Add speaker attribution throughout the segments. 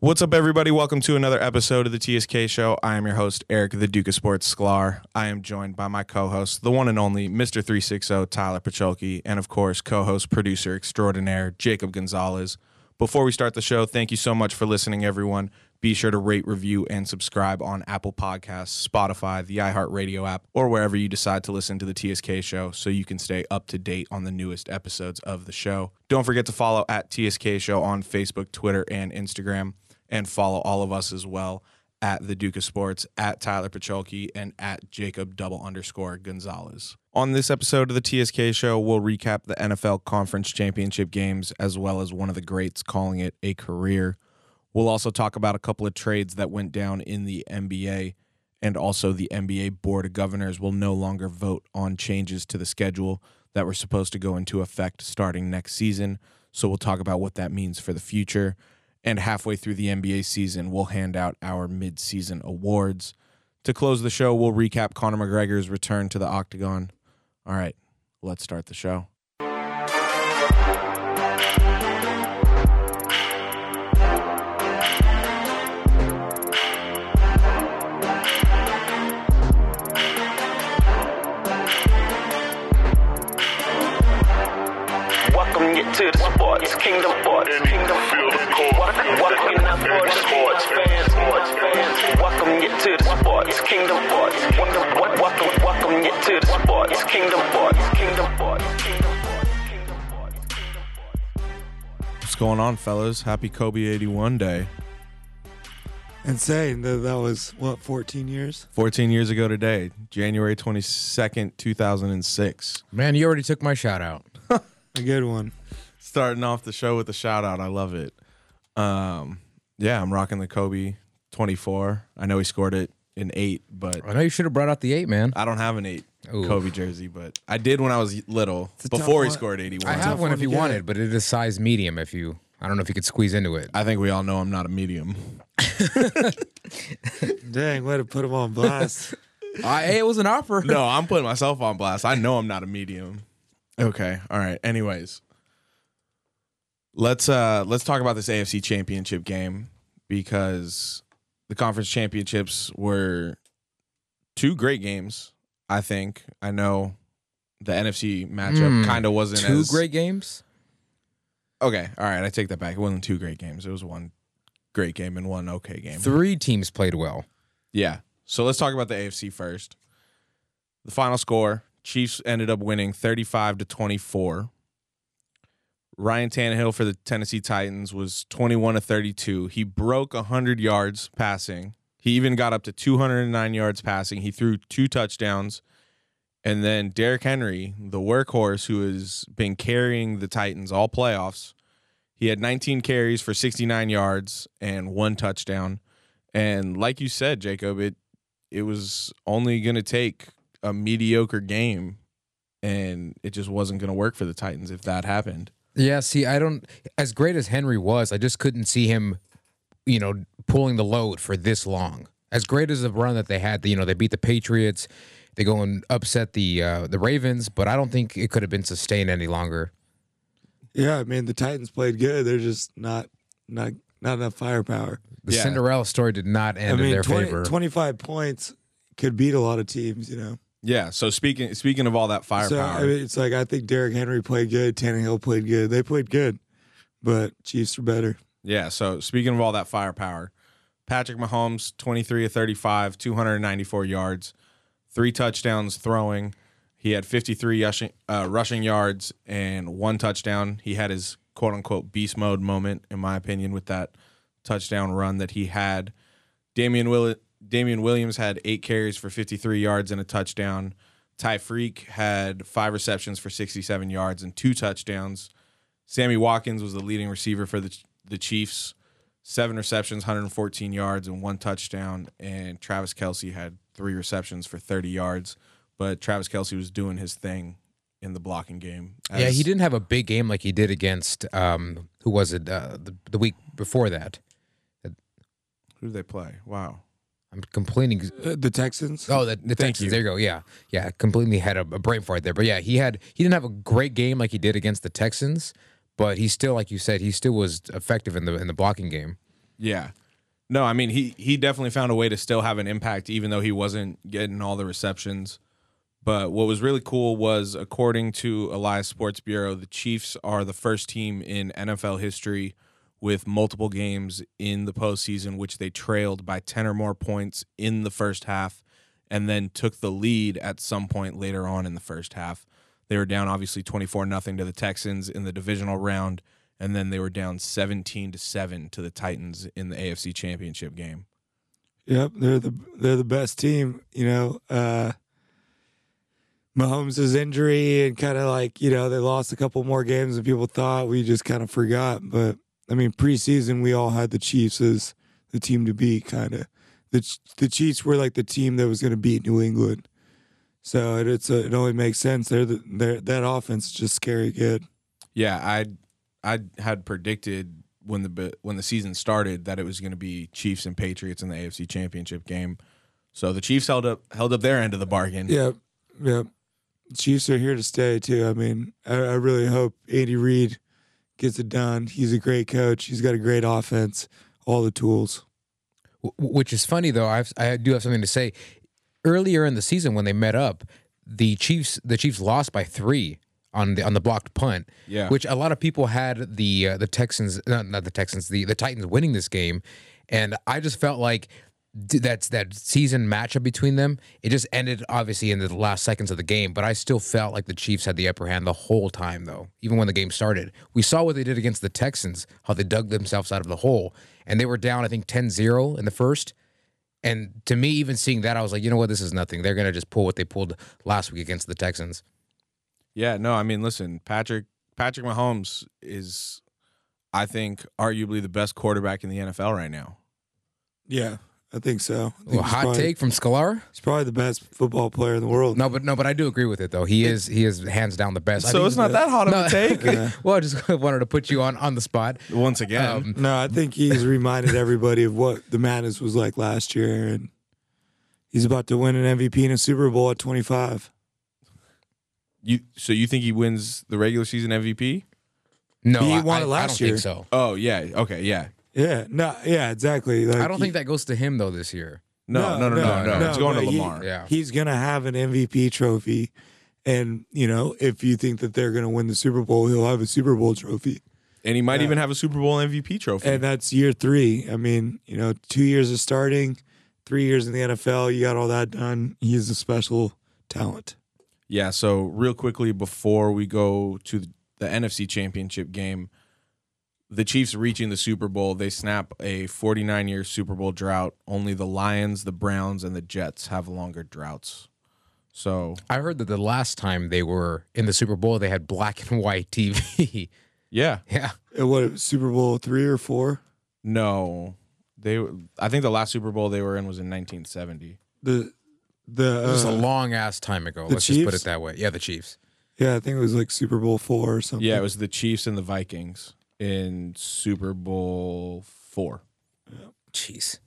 Speaker 1: What's up, everybody? Welcome to another episode of the TSK Show. I am your host, Eric, the Duke of Sports Sklar. I am joined by my co host, the one and only Mr. 360, Tyler Pacholke, and of course, co host, producer extraordinaire, Jacob Gonzalez. Before we start the show, thank you so much for listening, everyone. Be sure to rate, review, and subscribe on Apple Podcasts, Spotify, the iHeartRadio app, or wherever you decide to listen to the TSK show so you can stay up to date on the newest episodes of the show. Don't forget to follow at TSK Show on Facebook, Twitter, and Instagram, and follow all of us as well at the Duke of Sports, at Tyler Pacholke, and at Jacob double underscore Gonzalez. On this episode of the TSK show, we'll recap the NFL Conference Championship games as well as one of the greats calling it a career. We'll also talk about a couple of trades that went down in the NBA, and also the NBA Board of Governors will no longer vote on changes to the schedule that were supposed to go into effect starting next season. So we'll talk about what that means for the future. And halfway through the NBA season, we'll hand out our mid-season awards. To close the show, we'll recap Conor McGregor's return to the octagon. All right, let's start the show.
Speaker 2: Welcome you to the sports kingdom sports kingdom. Welcome you now for the sports fans. Sports fans. Welcome you to the sports kingdom sports kingdom. Welcome, welcome, welcome you to the sports kingdom sports kingdom sports.
Speaker 1: What's going on, fellas? Happy Kobe 81 Day.
Speaker 3: Insane that that was what 14 years.
Speaker 1: 14 years ago today, January 22nd, 2006.
Speaker 4: Man, you already took my shout out.
Speaker 3: A good one.
Speaker 1: Starting off the show with a shout out. I love it. Um, yeah, I'm rocking the Kobe 24. I know he scored it in eight, but
Speaker 4: I know you should have brought out the eight, man.
Speaker 1: I don't have an eight
Speaker 4: Ooh.
Speaker 1: Kobe jersey, but I did when I was little before he scored 81.
Speaker 4: I have one
Speaker 3: one
Speaker 4: if
Speaker 3: to
Speaker 4: you
Speaker 3: get.
Speaker 4: wanted, but it is size medium. If you, I don't know if you could squeeze into it.
Speaker 1: I think we all know I'm not a medium.
Speaker 3: Dang, way to put him on blast.
Speaker 4: I, hey, it was an offer.
Speaker 1: no, I'm putting myself on blast. I know I'm not a medium. Okay. All right. Anyways, let's uh let's talk about this AFC Championship game because the conference championships were two great games. I think. I know the NFC matchup
Speaker 4: Hmm.
Speaker 1: kind of wasn't
Speaker 4: Two
Speaker 1: as
Speaker 4: great games.
Speaker 1: Okay. All right. I take that back. It wasn't two great games. It was one great game and one okay game.
Speaker 4: Three teams played well.
Speaker 1: Yeah. So let's talk about the AFC first. The final score Chiefs ended up winning 35 to 24. Ryan Tannehill for the Tennessee Titans was 21 to 32. He broke 100 yards passing. He even got up to 209 yards passing. He threw two touchdowns. And then Derrick Henry, the workhorse who has been carrying the Titans all playoffs, he had 19 carries for 69 yards and one touchdown. And like you said, Jacob, it it was only going to take a mediocre game and it just wasn't going to work for the Titans if that happened.
Speaker 4: Yeah. See, I don't. As great as Henry was, I just couldn't see him, you know, pulling the load for this long. As great as the run that they had, you know, they beat the Patriots. They go and upset the uh, the Ravens, but I don't think it could have been sustained any longer.
Speaker 3: yeah, I mean the Titans played good. They're just not not not enough firepower.
Speaker 4: The
Speaker 1: Yeah.
Speaker 4: Cinderella story did not end
Speaker 3: I mean,
Speaker 4: in their
Speaker 3: 20,
Speaker 4: favor.
Speaker 3: 25 points could beat a lot of teams. You know.
Speaker 1: Yeah, so speaking speaking of all that
Speaker 3: So
Speaker 1: firepower,
Speaker 3: I mean, it's like I think Derrick Henry played good. Tannehill played good. They played good, but Chiefs are better.
Speaker 1: yeah, so speaking of all that firepower, Patrick Mahomes 23 of 35, 294 yards, three touchdowns throwing. He had 53 rushing, uh, rushing yards and one touchdown. He had his quote unquote beast mode moment, in my opinion, with that touchdown run that he had. Damien, Will- Damien Williams had eight carries for 53 yards and a touchdown. Tyreek had five receptions for 67 yards and two touchdowns. Sammy Watkins was the leading receiver for the the Chiefs, seven receptions, 114 yards, and one touchdown. And Travis Kelce had three receptions for 30 yards. But Travis Kelce was doing his thing in the blocking game.
Speaker 4: yeah, he didn't have a big game like he did against um, who was it uh, the, the week before that.
Speaker 1: Who did they play? Wow.
Speaker 4: I'm complaining.
Speaker 3: Uh, the Texans.
Speaker 4: Oh, the, the Texans.
Speaker 1: you.
Speaker 4: There you go. Yeah, yeah. Completely had a, a brain fart there, but yeah, he had he didn't have a great game like he did against the Texans, but he still, like you said, he still was effective in the in the blocking game.
Speaker 1: Yeah. No, I mean he he definitely found a way to still have an impact even though he wasn't getting all the receptions. But what was really cool was according to Elias Sports Bureau, the Chiefs are the first team in NFL history with multiple games in the postseason which they trailed by 10 or more points in the first half and then took the lead at some point later on in the first half. They were down obviously 24 nothing to the Texans in the divisional round and then they were down 17 to 7 to the Titans in the AFC Championship game.
Speaker 3: Yep, they're the they're the best team. You know, uh, Mahomes' injury and kind of like you know they lost a couple more games than people thought. We just kind of forgot. But I mean, preseason we all had the Chiefs as the team to beat. Kind of the the Chiefs were like the team that was going to beat New England. So it, it's a, it only makes sense. They're the, they're, that offense is just scary good.
Speaker 1: Yeah, I I had predicted when the when the season started that it was going to be Chiefs and Patriots in the AFC Championship game. So the Chiefs held up held up their end of the bargain.
Speaker 3: Yep, yep. Chiefs are here to stay too. I mean, I, I really hope Andy Reid gets it done. He's a great coach. He's got a great offense, all the tools.
Speaker 4: Which is funny though. I've, I do have something to say. Earlier in the season, when they met up, the Chiefs the Chiefs lost by three on the on the blocked punt.
Speaker 1: Yeah.
Speaker 4: Which a lot of people had the uh, the Texans, not, not the Texans, the the Titans winning this game, and I just felt like d- that's that season matchup between them. It just ended obviously in the last seconds of the game, but I still felt like the Chiefs had the upper hand the whole time though. Even when the game started, we saw what they did against the Texans, how they dug themselves out of the hole, and they were down I think 10-0 in the first. And to me, even seeing that, I was like, you know what, this is nothing. They're gonna just pull what they pulled last week against the Texans.
Speaker 1: Yeah, no, I mean, listen, Patrick Patrick Mahomes is, I think, arguably the best quarterback in the NFL right now.
Speaker 3: Yeah, I think so. I think
Speaker 4: Well, hot
Speaker 3: probably,
Speaker 4: take from Sklar.
Speaker 3: He's probably the best football player in the world.
Speaker 4: No, but no, but I do agree with it though. He is he is hands down the best.
Speaker 1: So it's not that hot of
Speaker 4: No.
Speaker 1: a take.
Speaker 4: well, I just wanted to put you on on the spot.
Speaker 1: Once again,
Speaker 4: Um,
Speaker 3: No, I think he's reminded everybody of what the madness was like last year, and he's about to win an MVP in a Super Bowl at 25.
Speaker 1: you so you think he wins the regular season MVP?
Speaker 4: No,
Speaker 3: He
Speaker 4: I,
Speaker 3: won
Speaker 4: I-
Speaker 3: it last
Speaker 4: I don't
Speaker 3: year.
Speaker 4: think so.
Speaker 1: Oh yeah, okay, yeah.
Speaker 3: Yeah, no, yeah, exactly. Like,
Speaker 4: I don't
Speaker 3: he-
Speaker 4: think that goes to him though this year.
Speaker 1: No, no, no, no, no.
Speaker 3: no,
Speaker 1: It's going
Speaker 3: no,
Speaker 1: to
Speaker 3: he-
Speaker 1: Lamar.
Speaker 4: Yeah.
Speaker 3: he's gonna have an MVP trophy, and you know, if you think that they're gonna win the Super Bowl, he'll have a Super Bowl trophy,
Speaker 1: And he might even have a Super Bowl MVP trophy.
Speaker 3: and that's year three. I mean, you know, two years of starting, three years in the NFL, you got all that done. He's a special talent.
Speaker 1: Yeah, so real quickly before we go to the NFC Championship game, the Chiefs reaching the Super Bowl, they snap a 49 year Super Bowl drought. Only the Lions, the Browns, and the Jets have longer droughts. So,
Speaker 4: I heard that the last time they were in the Super Bowl, they had black and white TV.
Speaker 1: yeah,
Speaker 4: yeah,
Speaker 3: Uh, What Super Bowl three or four?
Speaker 1: no. They I think the last Super Bowl they were in was in 1970.
Speaker 3: The the
Speaker 4: it was a
Speaker 3: uh,
Speaker 4: long ass time ago. Let's just put it that way. Yeah, the Chiefs.
Speaker 3: yeah, I think it was like Super Bowl four or something.
Speaker 1: Yeah, it was the Chiefs and the Vikings in Super Bowl 4.
Speaker 4: Jeez.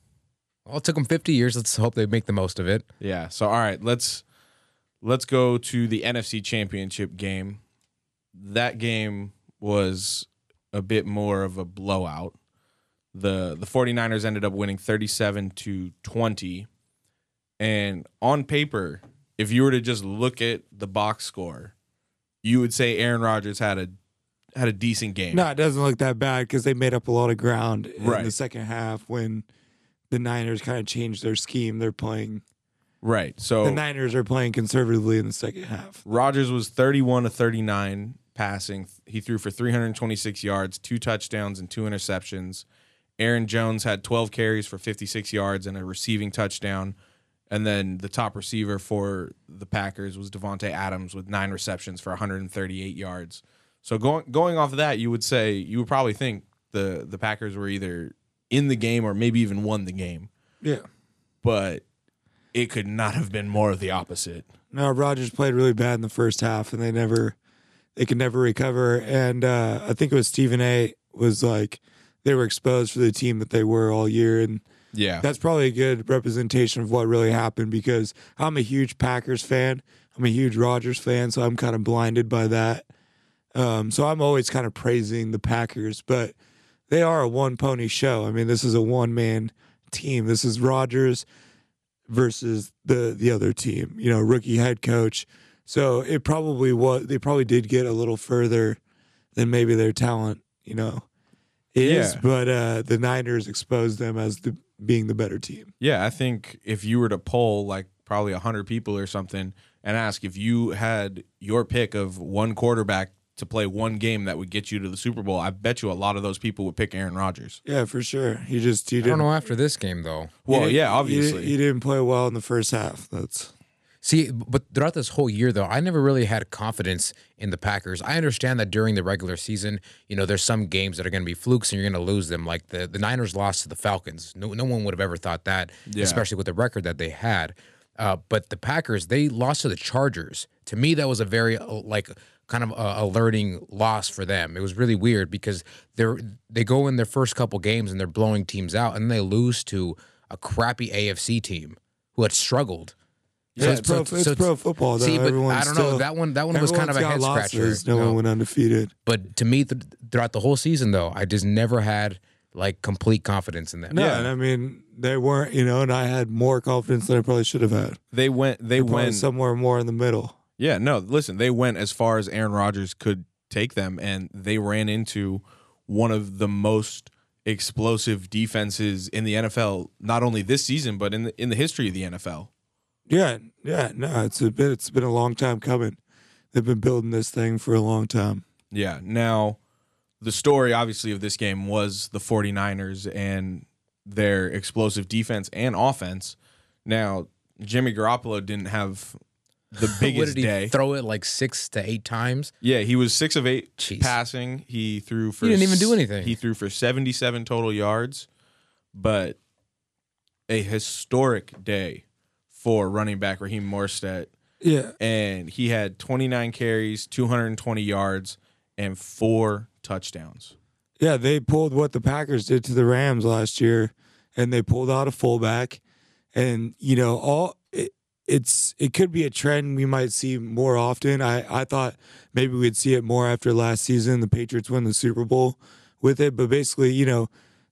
Speaker 4: Well, it took them 50 years. Let's hope they make the most of it.
Speaker 1: Yeah. So all right, let's let's go to the NFC Championship game. That game was a bit more of a blowout. The the 49ers ended up winning 37 to 20. And on paper, if you were to just look at the box score, you would say Aaron Rodgers had a had a decent game.
Speaker 3: No, it doesn't look that bad because they made up a lot of ground in
Speaker 1: Right.
Speaker 3: the second half when the Niners kind of changed their scheme. They're playing.
Speaker 1: Right. So
Speaker 3: The Niners are playing conservatively in the second half.
Speaker 1: Rodgers was 31 to 39 passing. He threw for 326 yards, two touchdowns, and two interceptions. Aaron Jones had 12 carries for 56 yards and a receiving touchdown. And then the top receiver for the Packers was Davante Adams with nine receptions for 138 yards. So going going off of that, you would say you would probably think the the Packers were either in the game or maybe even won the game,
Speaker 3: Yeah.
Speaker 1: but it could not have been more of the opposite.
Speaker 3: No, Rodgers played really bad in the first half, and they never, they could never recover. And uh, I think it was Stephen A. was like, they were exposed for the team that they were all year, and
Speaker 1: Yeah.
Speaker 3: that's probably a good representation of what really happened because I'm a huge Packers fan. I'm a huge Rodgers fan, so I'm kind of blinded by that. Um, so I'm always kind of praising the Packers, but they are a one pony show. I mean, this is a one man team. This is Rodgers versus the the other team. You know, rookie head coach. So it probably was. They probably did get a little further than maybe their talent. You know, is.
Speaker 1: Yeah.
Speaker 3: But uh, the Niners exposed them as the being the better team.
Speaker 1: Yeah, I think if you were to poll like probably 100 people or something and ask if you had your pick of one quarterback to play one game that would get you to the Super Bowl, I bet you a lot of those people would pick Aaron Rodgers.
Speaker 3: Yeah, for sure. He just he didn't.
Speaker 4: don't know after this game though.
Speaker 1: Well, yeah, obviously.
Speaker 3: he, didn't play well in the first half. That's
Speaker 4: See, but throughout this whole year, though, I never really had confidence in the Packers. I understand that during the regular season, you know, there's some games that are going to be flukes and you're going to lose them. Like the, the Niners lost to the Falcons. No, no one would have ever thought that,
Speaker 1: Yeah.
Speaker 4: especially with the record that they had. Uh, but the Packers, they lost to the Chargers. To me, that was a very uh, like kind of uh, alerting loss for them. It was really weird because they're they go in their first couple games and they're blowing teams out, and they lose to a crappy AFC team who had struggled.
Speaker 3: yeah, it's, pro, it's pro football. Though.
Speaker 4: See, but
Speaker 3: Everyone's
Speaker 4: I don't know.
Speaker 3: still-
Speaker 4: That one, that one was kind of a
Speaker 3: everyone's
Speaker 4: head scratcher.
Speaker 3: No
Speaker 4: you know?
Speaker 3: one went undefeated.
Speaker 4: But to me, th- throughout the whole season, though, I just never had like complete confidence in them.
Speaker 3: No,
Speaker 1: Yeah.
Speaker 3: and I mean they weren't. You know, and I had more confidence than I probably should have had.
Speaker 1: They went they went
Speaker 3: somewhere more in the middle.
Speaker 1: Yeah, no, listen, they went as far as Aaron Rodgers could take them and they ran into one of the most explosive defenses in the NFL not only this season but in the in the history of the NFL.
Speaker 3: Yeah, yeah. No, it's a bit. It's been a long time coming. They've been building this thing for a long time.
Speaker 1: Yeah. Now, the story obviously of this game was the 49ers and their explosive defense and offense. Now, Jimmy Garoppolo didn't have the
Speaker 4: what
Speaker 1: biggest
Speaker 4: did he
Speaker 1: day.
Speaker 4: throw it like six to eight times?
Speaker 1: yeah, he was 6 of 8
Speaker 4: Jeez.
Speaker 1: passing. He threw for He
Speaker 4: didn't even do anything.
Speaker 1: He threw for 77 total yards, but a historic day for running back Raheem Mostert
Speaker 3: Yeah,
Speaker 1: and he had 29 carries, 220 yards, and four touchdowns.
Speaker 3: yeah. They pulled what the Packers did to the Rams last year, and they pulled out a fullback. And you know, all it, it's it could be a trend we might see more often. I I thought maybe we'd see it more after last season. The Patriots win the Super Bowl with it, but basically, you know,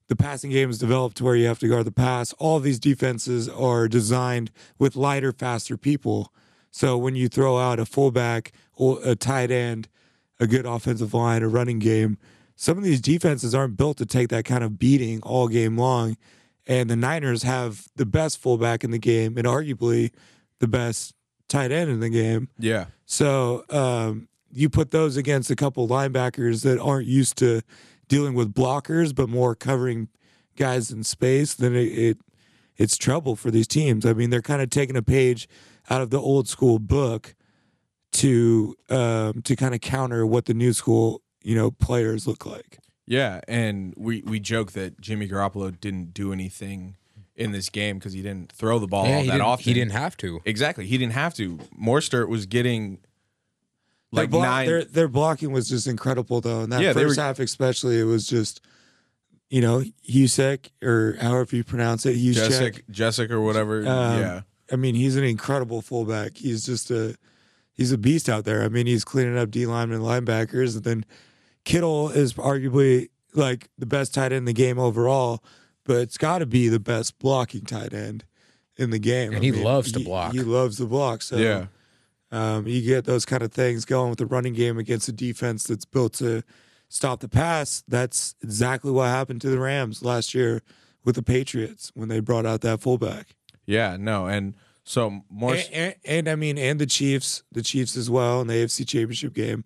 Speaker 3: the passing game is developed to where you have to guard the pass. All these defenses are designed with lighter, faster people. So when you throw out a fullback a tight end, a good offensive line, a running game, some of these defenses aren't built to take that kind of beating all game long. And the Niners have the best fullback in the game and arguably the best tight end in the game.
Speaker 1: Yeah.
Speaker 3: So um, you put those against a couple linebackers that aren't used to dealing with blockers, but more covering guys in space, then it, it it's trouble for these teams. I mean, they're kind of taking a page out of the old school book to um, to kind of counter what the new school you know players look like.
Speaker 1: Yeah. And we, we joke that Jimmy Garoppolo didn't do anything in this game because he didn't throw the ball
Speaker 4: yeah,
Speaker 1: all that
Speaker 4: didn't,
Speaker 1: often.
Speaker 4: he didn't have to.
Speaker 1: Exactly. He didn't have to. Mostert was getting
Speaker 3: Their,
Speaker 1: like
Speaker 3: block-
Speaker 1: nine.
Speaker 3: their their blocking was just incredible though. In that
Speaker 1: Yeah,
Speaker 3: first
Speaker 1: were-
Speaker 3: half, especially, it was just you know Husek or however you pronounce it, Husek.
Speaker 1: Jessica, Jessica or whatever.
Speaker 3: Um,
Speaker 1: yeah.
Speaker 3: I mean, he's an incredible fullback. He's just a he's a beast out there. I mean, he's cleaning up D linemen, linebackers, and then Kittle is arguably like the best tight end in the game overall, but it's got to be the best blocking tight end in the game.
Speaker 4: And
Speaker 3: I
Speaker 4: he loves to
Speaker 3: he-
Speaker 4: block.
Speaker 3: He loves to block. So
Speaker 1: yeah.
Speaker 3: um, you get those kind of things going with the running game against a defense that's built to stop the pass. That's exactly what happened to the Rams last year with the Patriots when they brought out that fullback.
Speaker 1: Yeah. No. And so more.
Speaker 3: And, and, and I mean, and the Chiefs, the Chiefs as well in the AFC Championship game.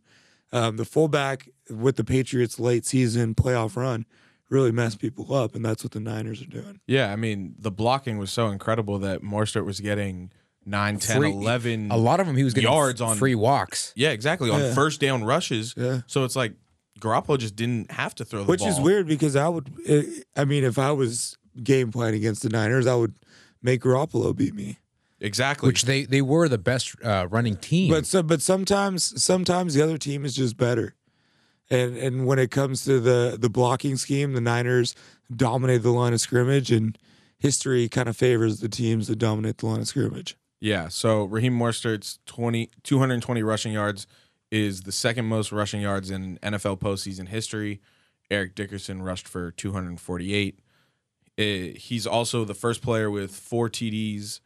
Speaker 3: Um, the fullback with the Patriots late season playoff run really mess people up, and that's what the Niners are doing.
Speaker 1: Yeah, I mean, the blocking was so incredible that Mostert was getting 9, 10,
Speaker 4: Free-
Speaker 1: 11
Speaker 4: A lot of them he was getting
Speaker 1: yards on-
Speaker 4: free walks.
Speaker 1: Yeah, exactly. On
Speaker 3: Yeah.
Speaker 1: first down rushes.
Speaker 3: Yeah.
Speaker 1: So it's like Garoppolo just didn't have to throw the ball.
Speaker 3: Which
Speaker 1: ball.
Speaker 3: is weird because I would, eh, I mean, if I was game playing against the Niners, I would make Garoppolo beat me.
Speaker 1: Exactly.
Speaker 4: Which they they were the best uh, running team.
Speaker 3: But so, but sometimes, sometimes the other team is just better. And and when it comes to the the blocking scheme, the Niners dominate the line of scrimmage, and history kind of favors the teams that dominate the line of scrimmage.
Speaker 1: yeah. So Raheem Mostert's 20, 220 rushing yards is the second most rushing yards in NFL postseason history. Eric Dickerson rushed for 248. Eh, he's also the first player with four TDs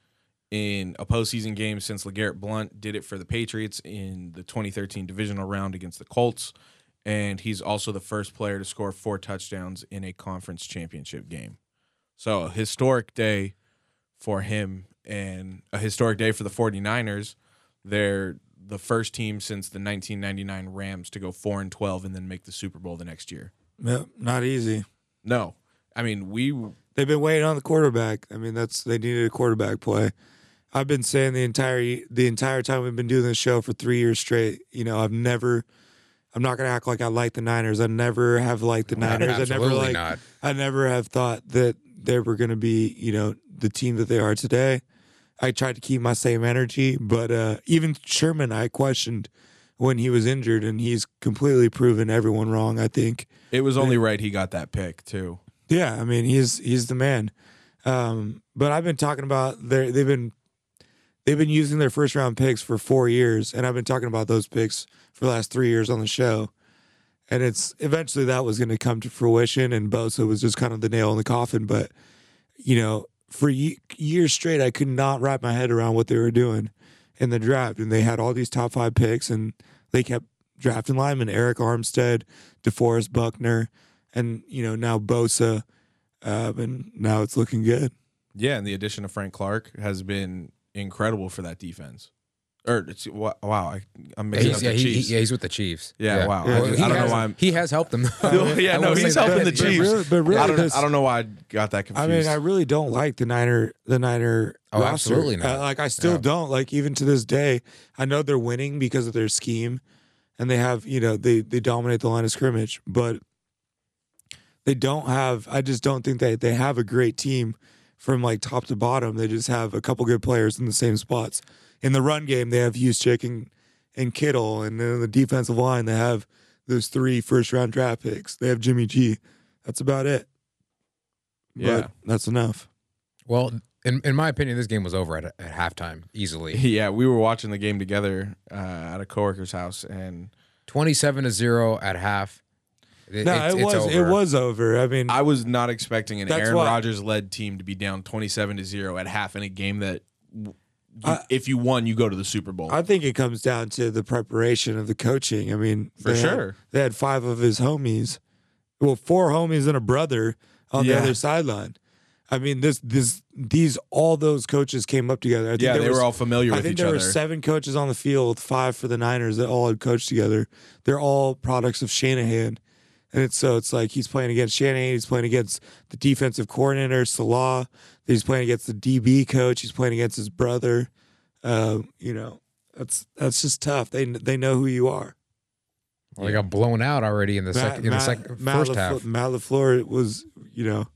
Speaker 1: in a postseason game since LeGarrette Blunt did it for the Patriots in the 2013 divisional round against the Colts. And he's also the first player to score four touchdowns in a conference championship game. So, a historic day for him and a historic day for the 49ers. They're the first team since the 1999 Rams to go 4 and 12 and then make the Super Bowl the next year.
Speaker 3: Yep, not easy.
Speaker 1: No. I mean, we
Speaker 3: They've been waiting on the quarterback. I mean, that's they needed a quarterback play. I've been saying the entire the entire time we've been doing this show for three years straight. You know, I've never. I'm not gonna act like I like the Niners. I never have liked the Niners. I never like.
Speaker 4: not.
Speaker 3: I never have thought that they were gonna be, you know, the team that they are today. I tried to keep my same energy, but uh, even Sherman, I questioned when he was injured, and he's completely proven everyone wrong. I think.
Speaker 1: it was only right he got that pick too.
Speaker 3: Yeah, I mean he's he's the man. Um, but I've been talking about they've been they've been using their first round picks for four years, and I've been talking about those picks for the last three years on the show. And it's eventually that was going to come to fruition, and Bosa was just kind of the nail in the coffin. But you know, for ye- years straight, I could not wrap my head around what they were doing in the draft, and they had all these top five picks, and they kept drafting linemen: Arik Armstead, DeForest Buckner, and you know now Bosa, uh, and now it's looking good.
Speaker 1: Yeah, and the addition of Frank Clark has been incredible for that defense. Or it's wow, I, I'm
Speaker 4: Yeah,
Speaker 1: mixing
Speaker 4: he's,
Speaker 1: up
Speaker 4: yeah,
Speaker 1: the
Speaker 4: he, he- yeah, he's with the Chiefs.
Speaker 1: Yeah, wow.
Speaker 3: Yeah,
Speaker 1: I,
Speaker 3: he
Speaker 1: I don't know why. I'm,
Speaker 4: he has helped them.
Speaker 1: yeah, no, he's helping
Speaker 4: that.
Speaker 1: the
Speaker 3: But
Speaker 1: Chiefs.
Speaker 3: really- but really
Speaker 1: I don't, I don't know why I got that confused.
Speaker 3: I mean, I really don't like the Niner, the Niner.
Speaker 4: Oh,
Speaker 3: roster.
Speaker 4: absolutely not.
Speaker 3: Uh, like I still
Speaker 4: Yeah.
Speaker 3: don't like even to this day. I know they're winning because of their scheme, and they have you know they they dominate the line of scrimmage, but they don't have. I just don't think they they have a great team from like top to bottom. They just have a couple good players in the same spots. In the run game, they have Juszczyk and and Kittle, and then in the defensive line, they have those three first round draft picks. They have Jimmy G. That's about it.
Speaker 1: Yeah.
Speaker 3: But that's enough.
Speaker 4: Well, in, in my opinion, this game was over at, at halftime easily.
Speaker 1: yeah, we were watching the game together uh, at a coworker's house, and
Speaker 4: 27 to 0 at half. It,
Speaker 3: No,
Speaker 4: it's,
Speaker 3: it was it
Speaker 4: over.
Speaker 3: was over. I mean,
Speaker 1: I was not expecting an Aaron Rodgers led team to be down 27 to 0 at half in a game that you,
Speaker 3: I-
Speaker 1: if you won, you go to the Super Bowl.
Speaker 3: I think it comes down to the preparation of the coaching. I mean,
Speaker 1: For
Speaker 3: they had-
Speaker 1: sure.
Speaker 3: they had five of his homies, well, four homies and a brother on
Speaker 1: Yeah.
Speaker 3: the other sideline. I mean, this this these all those coaches came up together. I think
Speaker 1: yeah, they
Speaker 3: was-
Speaker 1: were all familiar
Speaker 3: I
Speaker 1: with
Speaker 3: think there were seven coaches on the field, five for the Niners that all had coached together. They're all products of Shanahan. And it's so it's like he's playing against Shanahan, he's playing against the defensive coordinator, Saleh, he's playing against the DB coach, he's playing against his brother. Um, you know, that's that's just tough. They they know who you are.
Speaker 4: Well, they got blown out already in the second in the second first
Speaker 3: LaFleur,
Speaker 4: half.
Speaker 3: Matt LaFleur was, you know,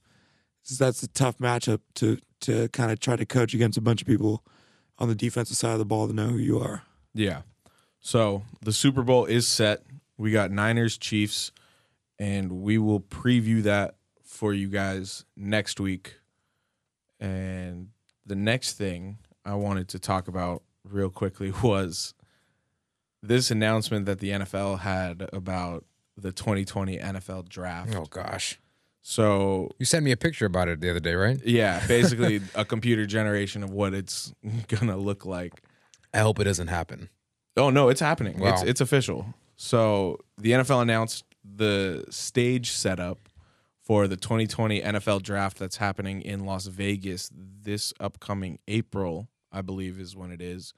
Speaker 3: that's a tough matchup to to kind of try to coach against a bunch of people on the defensive side of the ball to know who you are.
Speaker 1: Yeah. So the Super Bowl is set. We got Niners, Chiefs, and we will preview that for you guys next week. And the next thing I wanted to talk about real quickly was this announcement that the NFL had about the 2020 NFL draft.
Speaker 4: Oh gosh,
Speaker 1: So
Speaker 4: you sent me a picture about it the other day, right?
Speaker 1: yeah, basically a computer generation of what it's gonna look like.
Speaker 4: I hope it doesn't happen.
Speaker 1: Oh no, it's happening. It's it's official. So the NFL announced the stage setup for the 2020 NFL draft that's happening in Las Vegas this upcoming April, I believe is when it is,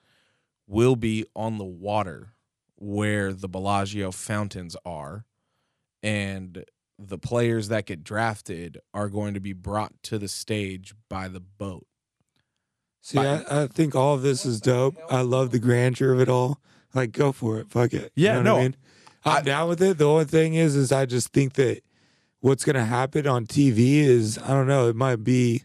Speaker 1: will be on the water where the Bellagio fountains are. And the players that get drafted are going to be brought to the stage by the boat.
Speaker 3: See, I, I think all of this is dope. I love the grandeur of it all. Like, go for it. Fuck it.
Speaker 1: Yeah,
Speaker 3: you know
Speaker 1: no,
Speaker 3: what I mean? I'm down with it. The only thing is, is I just think that what's gonna happen on TV is I don't know. It might be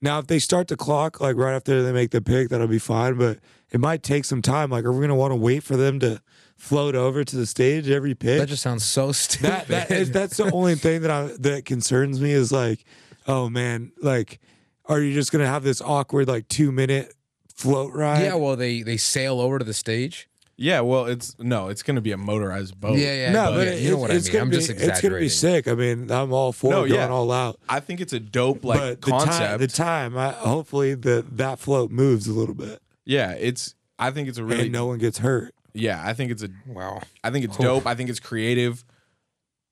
Speaker 3: now if they start the clock like right after they make the pick, that'll be fine. But it might take some time. Like, are we gonna want to wait for them to float over to the stage every pick?
Speaker 4: That just sounds so stupid.
Speaker 3: that, that is, that's the only thing that I that concerns me is like, oh man, like, are you just gonna have this awkward like two minute float ride?
Speaker 4: yeah, well, they they sail over to the stage.
Speaker 1: Yeah, well, it's no, it's going to be a motorized boat.
Speaker 4: Yeah, yeah.
Speaker 3: no,
Speaker 4: but
Speaker 3: but
Speaker 4: yeah,
Speaker 3: it,
Speaker 4: you know what I mean.
Speaker 3: gonna
Speaker 4: I'm
Speaker 3: be
Speaker 4: just
Speaker 3: it's gonna be sick. I mean, I'm all for
Speaker 1: No,
Speaker 3: going
Speaker 1: yeah.
Speaker 3: all out.
Speaker 1: I think it's a dope like
Speaker 3: but the
Speaker 1: concept.
Speaker 3: time, the time, I, hopefully the that float moves a little bit
Speaker 1: yeah, it's. I think it's a really.
Speaker 3: and no one gets hurt.
Speaker 1: Yeah, I think it's a.
Speaker 4: Wow.
Speaker 1: I think it's dope. I think it's creative,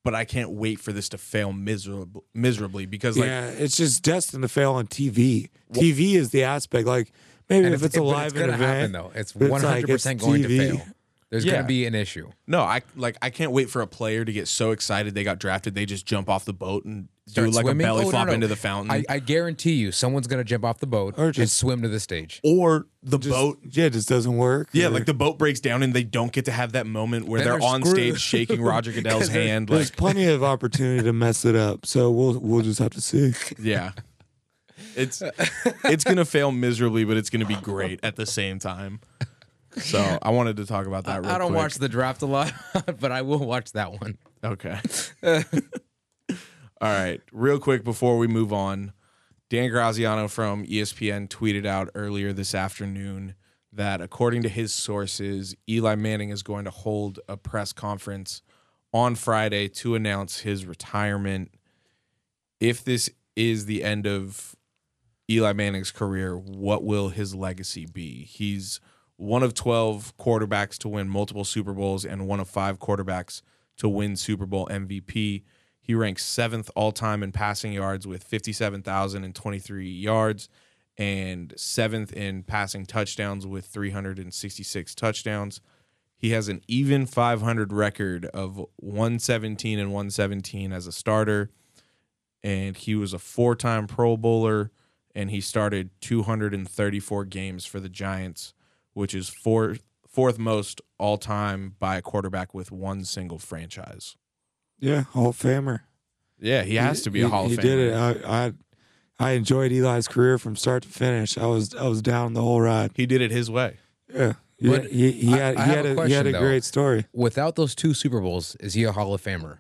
Speaker 1: but I can't wait for this to fail miserable, miserably because like
Speaker 3: yeah, it's just destined to fail on TV. TV is the aspect. Like maybe
Speaker 4: And
Speaker 3: if it's, a
Speaker 4: but
Speaker 3: live
Speaker 4: it's gonna
Speaker 3: event,
Speaker 4: happen though. It's
Speaker 3: one hundred
Speaker 4: percent going to fail. There's
Speaker 1: Yeah.
Speaker 4: going to be an issue.
Speaker 1: no, I like I can't wait for a player to get so excited they got drafted they just jump off the boat and
Speaker 4: Start
Speaker 1: do like
Speaker 4: swimming?
Speaker 1: a belly
Speaker 4: Oh,
Speaker 1: flop
Speaker 4: no.
Speaker 1: into the fountain
Speaker 4: I, I guarantee you, someone's going to jump off the boat
Speaker 3: Or
Speaker 4: and
Speaker 3: just-
Speaker 4: swim to the stage.
Speaker 1: or the
Speaker 3: just,
Speaker 1: boat
Speaker 3: yeah, it just doesn't work.
Speaker 1: Yeah,
Speaker 3: or-
Speaker 1: like the boat breaks down and they don't get to have that moment where they're,
Speaker 4: they're
Speaker 1: on
Speaker 4: screwed.
Speaker 1: stage shaking Roger Goodell's hand.
Speaker 3: There's
Speaker 1: Like,
Speaker 3: plenty of opportunity to mess it up. So we'll we'll just have to see.
Speaker 1: yeah, it's it's gonna fail miserably, but it's gonna be great at the same time. So I wanted to talk about that. Real
Speaker 4: I don't
Speaker 1: quick.
Speaker 4: watch the draft a lot, but I will watch that one.
Speaker 1: Okay. All right. Real quick before we move on, Dan Graziano from ESPN tweeted out earlier this afternoon that according to his sources, Eli Manning is going to hold a press conference on Friday to announce his retirement. If this is the end of Eli Manning's career, what will his legacy be? He's one of 12 quarterbacks to win multiple Super Bowls and one of five quarterbacks to win Super Bowl MVP. He ranks seventh all time in passing yards with 57,023 yards and seventh in passing touchdowns with 366 touchdowns. He has an even 500 record of 117 and 117 as a starter. And he was a four time Pro Bowler and he started 234 games for the Giants, which is fourth, fourth most all time by a quarterback with one single franchise.
Speaker 3: Yeah, Hall of Famer.
Speaker 1: Yeah, he has to be a Hall
Speaker 3: he
Speaker 1: of Famer.
Speaker 3: did it. I, I I enjoyed Eli's career from start to finish. I was I was down the whole ride.
Speaker 1: He did it his way.
Speaker 3: Yeah, he,
Speaker 4: But
Speaker 3: he, he
Speaker 4: I-
Speaker 3: had
Speaker 4: I
Speaker 3: he had
Speaker 4: a
Speaker 3: a, he had a
Speaker 4: though.
Speaker 3: great story.
Speaker 4: Without those two Super Bowls, is he a Hall of Famer?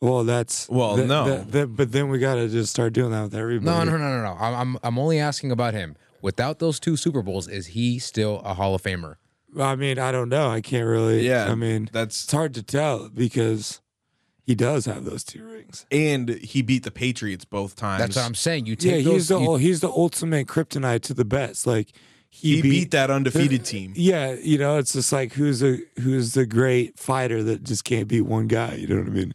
Speaker 3: Well, that's
Speaker 1: Well,
Speaker 3: th-
Speaker 1: no.
Speaker 3: th- th- but then we got to just start doing that with everybody.
Speaker 4: No, no, no, no, no. I'm, I'm, I'm only asking about him. Without those two Super Bowls, is he still a Hall of Famer?
Speaker 3: I mean, I don't know. I can't really.
Speaker 1: Yeah,
Speaker 3: I mean,
Speaker 1: that's
Speaker 3: it's hard to tell because he does have those two rings.
Speaker 1: and he beat the Patriots both times.
Speaker 4: That's what I'm saying. You take
Speaker 3: Yeah,
Speaker 4: those.
Speaker 3: he's the
Speaker 4: you-
Speaker 3: he's the ultimate kryptonite to the best. Like he,
Speaker 1: He beat that undefeated team.
Speaker 3: Yeah, you know, it's just like who's a who's the great fighter that just can't beat one guy. You know what I mean?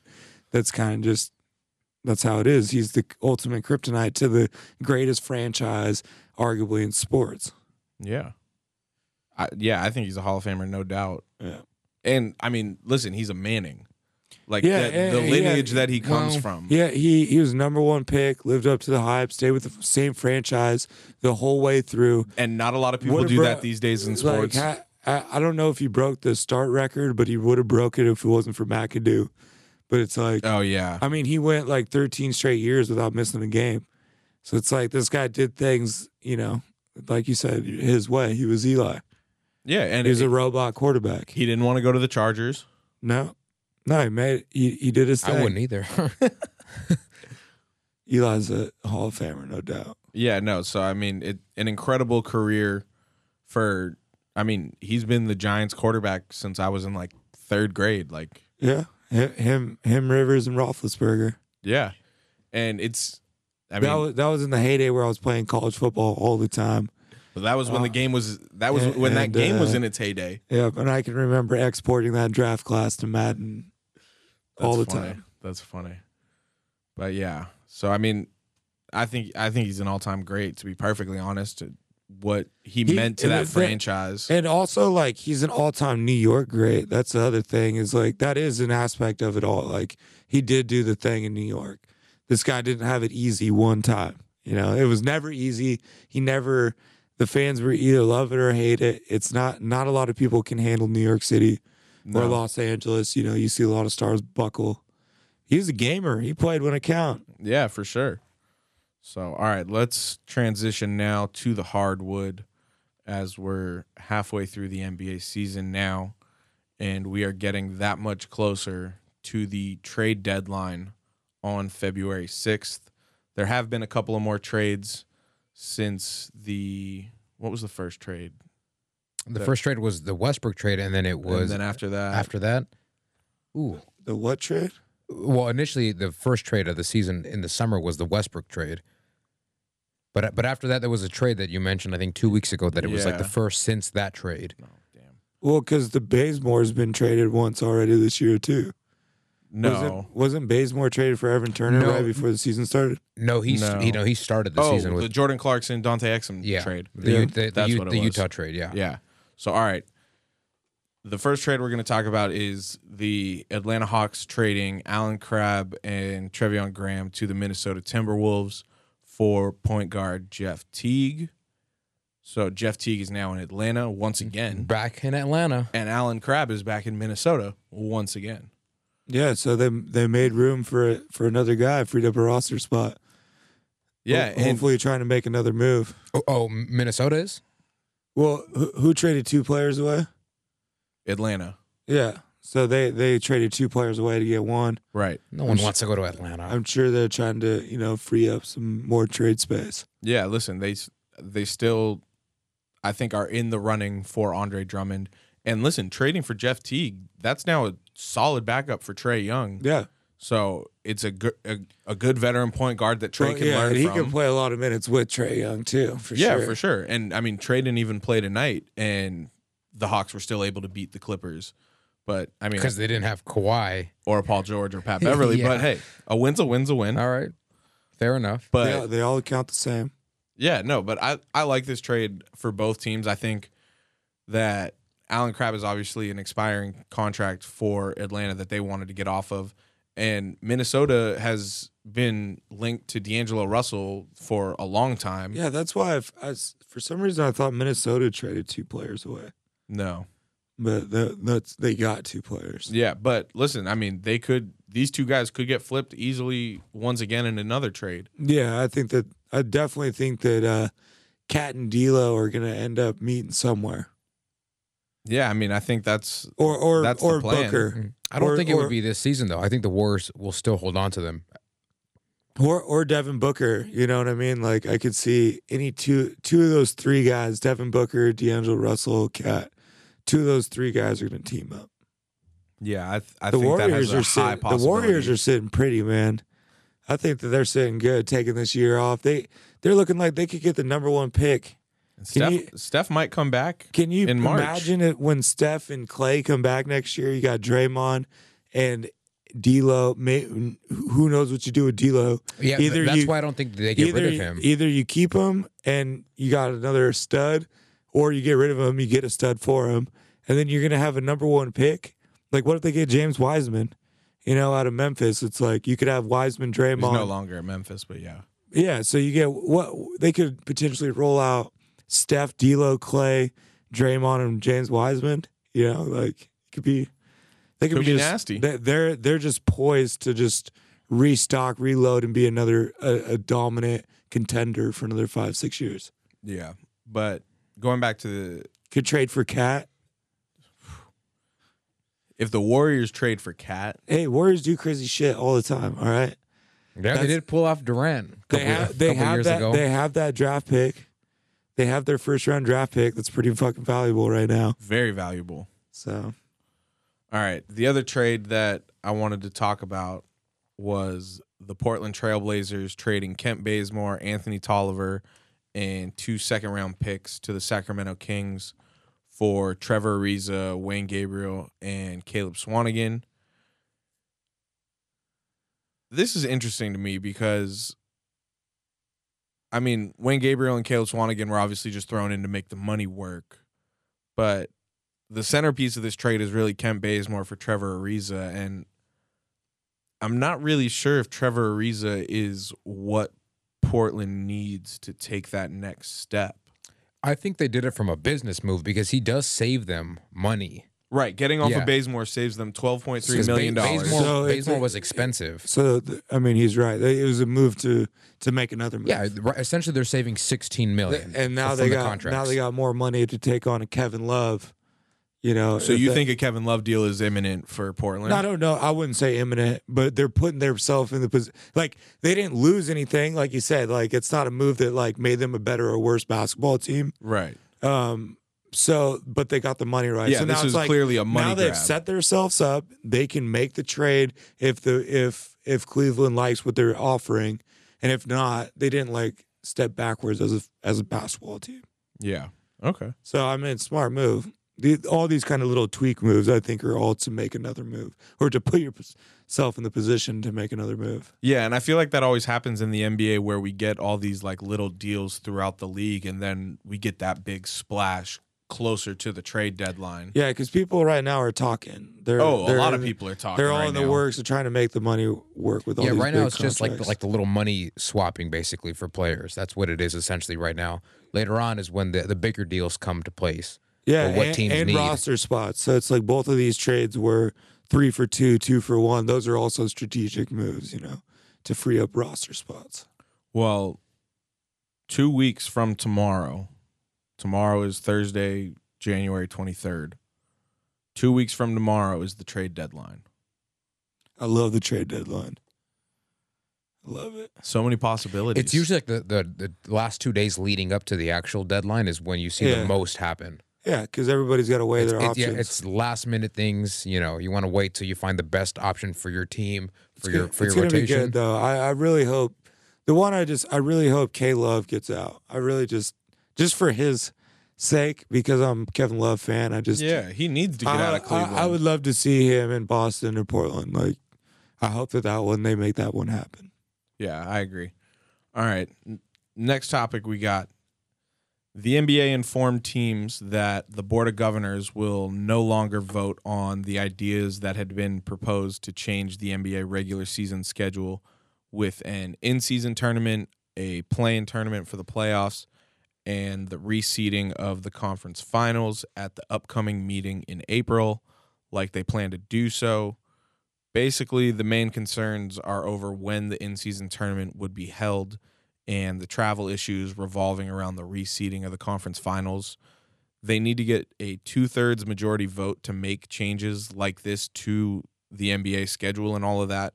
Speaker 3: That's kind of just that's how it is. He's the ultimate kryptonite to the greatest franchise, arguably in sports.
Speaker 1: Yeah. I, yeah, I think he's a Hall of Famer, no doubt.
Speaker 3: Yeah.
Speaker 1: And I mean, listen, he's a Manning. Like
Speaker 3: Yeah,
Speaker 1: that, the
Speaker 3: yeah.
Speaker 1: lineage that he comes
Speaker 4: Well,
Speaker 1: from.
Speaker 3: Yeah, he he was number one pick, lived up to the hype, stayed with the same franchise the whole way through.
Speaker 1: And not a lot of people
Speaker 3: Would've
Speaker 1: do
Speaker 3: bro-
Speaker 1: that these days in sports.
Speaker 3: I, I, I don't know if he broke the start record, but he would have broke it if it wasn't for McAdoo. But it's like
Speaker 1: oh yeah.
Speaker 3: I mean, he went like 13 straight years without missing a game. So it's like this guy did things, you know, like you said, his way. He was Eli.
Speaker 1: Yeah, and
Speaker 3: He was
Speaker 1: it-
Speaker 3: a robot quarterback.
Speaker 1: he didn't want to go to the Chargers.
Speaker 3: No, no, he made he, he did his thing.
Speaker 4: I wouldn't either.
Speaker 3: Eli's a Hall of Famer, no doubt.
Speaker 1: Yeah, no. So I mean, it an incredible career for. I mean, he's been the Giants quarterback since I was in like third grade. Like,
Speaker 3: Yeah, him, him, Rivers, and Roethlisberger.
Speaker 1: yeah, and it's. I
Speaker 3: that
Speaker 1: mean,
Speaker 3: was that was in the heyday where I was playing college football all the time.
Speaker 1: that was when the game was. That was
Speaker 3: and-
Speaker 1: when that
Speaker 3: and,
Speaker 1: game was
Speaker 3: uh,
Speaker 1: in its heyday.
Speaker 3: Yeah, and I can remember exporting that draft class to Madden all the
Speaker 1: funny.
Speaker 3: time.
Speaker 1: That's funny. But yeah, so I mean, I think I think he's an all time great. To be perfectly honest, what he,
Speaker 3: He-
Speaker 1: meant to that
Speaker 3: the-
Speaker 1: franchise.
Speaker 3: And also, like, he's an all time New York great. That's the other thing, is like, that is an aspect of it all. Like, he did do the thing in New York. This guy didn't have it easy one time. You know, it was never easy. He never, the fans were either love it or hate it. It's not, not a lot of people can handle New York City or Los Angeles. You know, you see a lot of stars buckle. He's a gamer. He played when it count.
Speaker 1: Yeah, for sure. So, all right, let's transition now to the hardwood as we're halfway through the NBA season now, and we are getting that much closer to the trade deadline on February 6th. There have been a couple of more trades since the what was the first trade?
Speaker 4: The first trade was the Westbrook trade, and then it was
Speaker 1: and then after that,
Speaker 4: after that. Ooh.
Speaker 3: The what trade?
Speaker 4: Well, initially the first trade of the season in the summer was the Westbrook trade. But uh, but after that there was a trade that you mentioned I think 2 weeks ago that it was like the
Speaker 1: Yeah.
Speaker 4: first since that trade.
Speaker 1: oh, damn.
Speaker 3: Well, because the Bazemore's been traded once already this year too.
Speaker 1: No.
Speaker 3: Wasn't, wasn't Bazemore traded for Evan Turner
Speaker 4: No.
Speaker 3: right before the season started?
Speaker 4: No, he's
Speaker 1: No.
Speaker 4: you know he started the
Speaker 1: oh,
Speaker 4: season with
Speaker 1: the Jordan Clarkson Dante Exum
Speaker 4: yeah,
Speaker 1: trade.
Speaker 4: The,
Speaker 3: Yeah.
Speaker 4: U- the, the,
Speaker 1: That's
Speaker 4: U-
Speaker 1: what it
Speaker 4: the
Speaker 1: was.
Speaker 4: Utah trade, yeah.
Speaker 1: Yeah. So all right. The first trade we're going to talk about is the Atlanta Hawks trading Allen Crabbe and Treveon Graham to the Minnesota Timberwolves for point guard Jeff Teague. So Jeff Teague is now in Atlanta once again,
Speaker 4: Back in Atlanta.
Speaker 1: and Allen Crabbe is back in Minnesota once again.
Speaker 3: Yeah, so they they made room for for another guy, freed up a roster spot.
Speaker 1: Yeah,
Speaker 3: Ho-
Speaker 1: and
Speaker 3: hopefully trying to make another move.
Speaker 4: Oh, oh Minnesota is?
Speaker 3: Well, who, who traded two players away?
Speaker 1: Atlanta,
Speaker 3: Yeah, so they they traded two players away to get one.
Speaker 1: right?
Speaker 4: No one wants to go to Atlanta.
Speaker 3: I'm sure they're trying to you know free up some more trade space.
Speaker 1: Yeah, listen, they they still, I think, are in the running for Andre Drummond. And listen, trading for Jeff Teague, that's now a solid backup for Trae Young.
Speaker 3: Yeah,
Speaker 1: So it's a good a, a good veteran point guard that Trae
Speaker 3: Well,
Speaker 1: can
Speaker 3: yeah,
Speaker 1: learn
Speaker 3: and he
Speaker 1: from.
Speaker 3: can play a lot of minutes with Trae Young too. For
Speaker 1: yeah,
Speaker 3: sure.
Speaker 1: for sure. And I mean, Trae didn't even play tonight, and the Hawks were still able to beat the Clippers. But I mean,
Speaker 4: because they didn't have Kawhi.
Speaker 1: or Paul George or Pat Beverley.
Speaker 4: Yeah.
Speaker 1: But hey, a win's a win's a win.
Speaker 4: All right. Fair enough.
Speaker 1: But
Speaker 3: They, all- they all count the same.
Speaker 1: Yeah, no, but I, I like this trade for both teams. I think that Allen Crabbe is obviously an expiring contract for Atlanta that they wanted to get off of. And Minnesota has been linked to D'Angelo Russell for a long time.
Speaker 3: Yeah, that's why I've, I s for some reason I thought Minnesota traded two players away,
Speaker 1: No.
Speaker 3: But that, that's they got two players.
Speaker 1: Yeah, but listen, I mean, they could these two guys could get flipped easily once again in another trade.
Speaker 3: Yeah, I think that I definitely think that uh, Cat and D'Lo are gonna end up meeting somewhere,
Speaker 1: Yeah, I mean, I think that's
Speaker 3: or or
Speaker 1: That's the
Speaker 3: or
Speaker 1: plan.
Speaker 3: Booker,
Speaker 4: I don't
Speaker 3: Or-
Speaker 4: think it
Speaker 3: or-
Speaker 4: would be this season though. I think the Warriors will still hold on to them.
Speaker 3: or or Devin Booker. You know what I mean? Like I could see any two two of those three guys, Devin Booker, D'Angelo Russell, Cat. Two of those three guys are gonna team up.
Speaker 1: yeah, I, th- I
Speaker 3: the
Speaker 1: think that
Speaker 3: Warriors
Speaker 1: has a
Speaker 3: are
Speaker 1: high
Speaker 3: sitting, the. Warriors are sitting pretty, man. I think that they're sitting good, taking this year off. They they're looking like they could get the number one pick.
Speaker 1: Steph,
Speaker 3: you-
Speaker 1: Steph might come back.
Speaker 3: Can you
Speaker 1: in March.
Speaker 3: imagine it when Steph and Clay come back next year? You got Draymond and D'Lo. May, who knows what you do with D'Lo?
Speaker 4: Yeah,
Speaker 3: Either
Speaker 4: that's
Speaker 3: you-
Speaker 4: why I don't think they get
Speaker 3: either
Speaker 4: rid of him.
Speaker 3: either you keep him and you got another stud, or you get rid of him, you get a stud for him, and then you're gonna have a number one pick. Like, what if they get James Wiseman? You know, out of Memphis, it's like you could have Wiseman, Draymond.
Speaker 1: He's no longer at Memphis, but yeah.
Speaker 3: Yeah, so you get what they could potentially roll out: Steph, D'Lo, Clay, Draymond, and James Wiseman. You know, like it could be they could,
Speaker 1: Could
Speaker 3: be,
Speaker 1: be
Speaker 3: just,
Speaker 1: nasty.
Speaker 3: they- They're they're just poised to just restock, reload, and be another a, a dominant contender for another five six years.
Speaker 1: Yeah. But going back to the
Speaker 3: Could trade for Cat.
Speaker 1: if the Warriors trade for Cat,
Speaker 3: Hey, Warriors do crazy shit all the time. All right,
Speaker 4: yeah,
Speaker 3: that's-
Speaker 4: they did pull off Durant a
Speaker 3: they
Speaker 4: couple,
Speaker 3: have they
Speaker 4: couple
Speaker 3: have
Speaker 4: years
Speaker 3: that
Speaker 4: ago.
Speaker 3: they have that draft pick. They have their first round draft pick. That's pretty fucking valuable right now.
Speaker 1: very valuable.
Speaker 3: So
Speaker 1: All right. The other trade that I wanted to talk about was the Portland Trailblazers trading Kent Bazemore, Anthony Tolliver, and two second round picks to the Sacramento Kings for Trevor Ariza, Wenyen Gabriel, and Caleb Swanigan. This is interesting to me because I mean, Wenyen Gabriel and Caleb Swanigan were obviously just thrown in to make the money work. But the centerpiece of this trade is really Kent Bazemore for Trevor Ariza, and I'm not really sure if Trevor Ariza is what Portland needs to take that next step.
Speaker 4: I think they did it from a business move because he does save them money.
Speaker 1: Right, getting off
Speaker 4: Yeah.
Speaker 1: of Bazemore saves them twelve point three
Speaker 4: Because
Speaker 1: million
Speaker 4: Ba-
Speaker 1: dollars.
Speaker 4: Bazemore,
Speaker 3: So it's
Speaker 4: Bazemore
Speaker 3: a-
Speaker 4: was expensive.
Speaker 3: So th- I mean, he's right. It was a move to to make another move.
Speaker 4: Yeah, right, essentially they're saving 16 million.
Speaker 3: and now they
Speaker 4: the
Speaker 3: got now they got more money to take on a Kevin Love. You know,
Speaker 1: So you
Speaker 3: that-
Speaker 1: think a Kevin Love deal is imminent for Portland?
Speaker 3: I don't know. I wouldn't say imminent, but they're putting themselves in the position. Like they didn't lose anything, like you said. Like it's not a move that like made them a better or worse basketball team.
Speaker 1: right.
Speaker 3: Um, So, but they got the money right.
Speaker 1: Yeah,
Speaker 3: so now
Speaker 1: this is
Speaker 3: like,
Speaker 1: clearly a money
Speaker 3: Now they've
Speaker 1: grab.
Speaker 3: set themselves up. They can make the trade if the if if Cleveland likes what they're offering, and if not, they didn't like step backwards as a as a basketball team.
Speaker 1: Yeah. Okay.
Speaker 3: So I mean, smart move. The, all these kind of little tweak moves, I think, are all to make another move or to put yourself in the position to make another move.
Speaker 1: Yeah, and I feel like that always happens in the NBA where we get all these like little deals throughout the league and then we get that big splash closer to the trade deadline.
Speaker 3: Yeah, because people right now are talking. They're,
Speaker 1: Oh, a
Speaker 3: they're-
Speaker 1: lot of people are talking.
Speaker 3: They're all
Speaker 1: right
Speaker 3: in the
Speaker 1: now.
Speaker 3: works of trying to make the money work with all
Speaker 4: yeah,
Speaker 3: these
Speaker 4: right now
Speaker 3: big
Speaker 4: it's just like the, like the little money swapping basically for players. That's what it is essentially right now. Later on is when the, the bigger deals come to place.
Speaker 3: Yeah,
Speaker 4: what
Speaker 3: and,
Speaker 4: teams
Speaker 3: and
Speaker 4: need.
Speaker 3: roster spots. So it's like both of these trades were three for two, two for one. Those are also strategic moves, you know, to free up roster spots.
Speaker 1: Well, two weeks from tomorrow, tomorrow is Thursday, January 23rd. Two weeks from tomorrow is the trade deadline.
Speaker 3: I love the trade deadline. I love it.
Speaker 1: So many possibilities.
Speaker 4: It's usually like the, the, the last two days leading up to the actual deadline is when you see
Speaker 3: Yeah.
Speaker 4: the most happen.
Speaker 3: Yeah, because everybody's got to weigh
Speaker 4: It's,
Speaker 3: their
Speaker 4: it-
Speaker 3: options.
Speaker 4: yeah, it's last minute things. You know, you want to wait till you find the best option for your team for your for
Speaker 3: it's
Speaker 4: your
Speaker 3: gonna be
Speaker 4: rotation.
Speaker 3: good though. I, I really hope the one I just I really hope K Love gets out. I really just just for his sake because I'm Kevin Love fan. I just
Speaker 1: yeah, he needs to get
Speaker 3: I,
Speaker 1: out of Cleveland.
Speaker 3: I, I would love to see him in Boston or Portland. Like I hope that that one they make that one happen.
Speaker 1: Yeah, I agree. All right. N- Next topic we got. The NBA informed teams that the Board of Governors will no longer vote on the ideas that had been proposed to change the NBA regular season schedule with an in season tournament, a play in tournament for the playoffs, and the reseeding of the conference finals at the upcoming meeting in April, like they plan to do so. Basically, the main concerns are over when the in season tournament would be held and the travel issues revolving around the reseeding of the conference finals. They need to get a two thirds majority vote to make changes like this to the NBA schedule and all of that.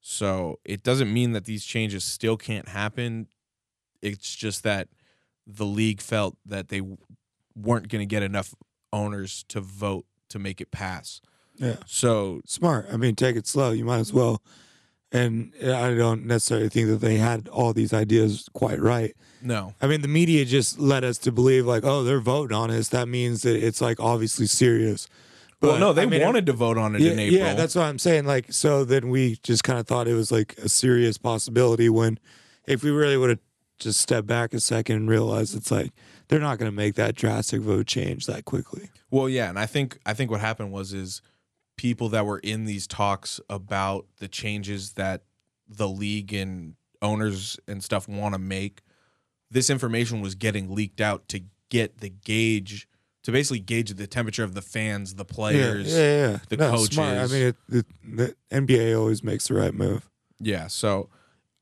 Speaker 1: So it doesn't mean that these changes still can't happen. It's just that the league felt that they weren't going to get enough owners to vote to make it pass.
Speaker 3: Yeah.
Speaker 1: So
Speaker 3: Smart. I mean, take it slow. You might as well. And I don't necessarily think that they had all these ideas quite right.
Speaker 1: no,
Speaker 3: I mean, the media just led us to believe like, oh, they're voting on this. That means that it's like obviously serious.
Speaker 1: well, no, they
Speaker 3: I mean,
Speaker 1: wanted to vote on it
Speaker 3: yeah,
Speaker 1: in April.
Speaker 3: Yeah, that's what I'm saying. Like, so then we just kind of thought it was like a serious possibility when if we really would have just stepped back a second and realized it's like they're not going to make that drastic vote change that quickly.
Speaker 1: Well, yeah, and I think I think what happened was is people that were in these talks about the changes that the league and owners and stuff want to make. This information was getting leaked out to get the gauge to basically gauge the temperature of the fans, the players.
Speaker 3: yeah, yeah, yeah.
Speaker 1: the
Speaker 3: No, Smart. I mean, it, it, the NBA always makes the right move.
Speaker 1: Yeah, so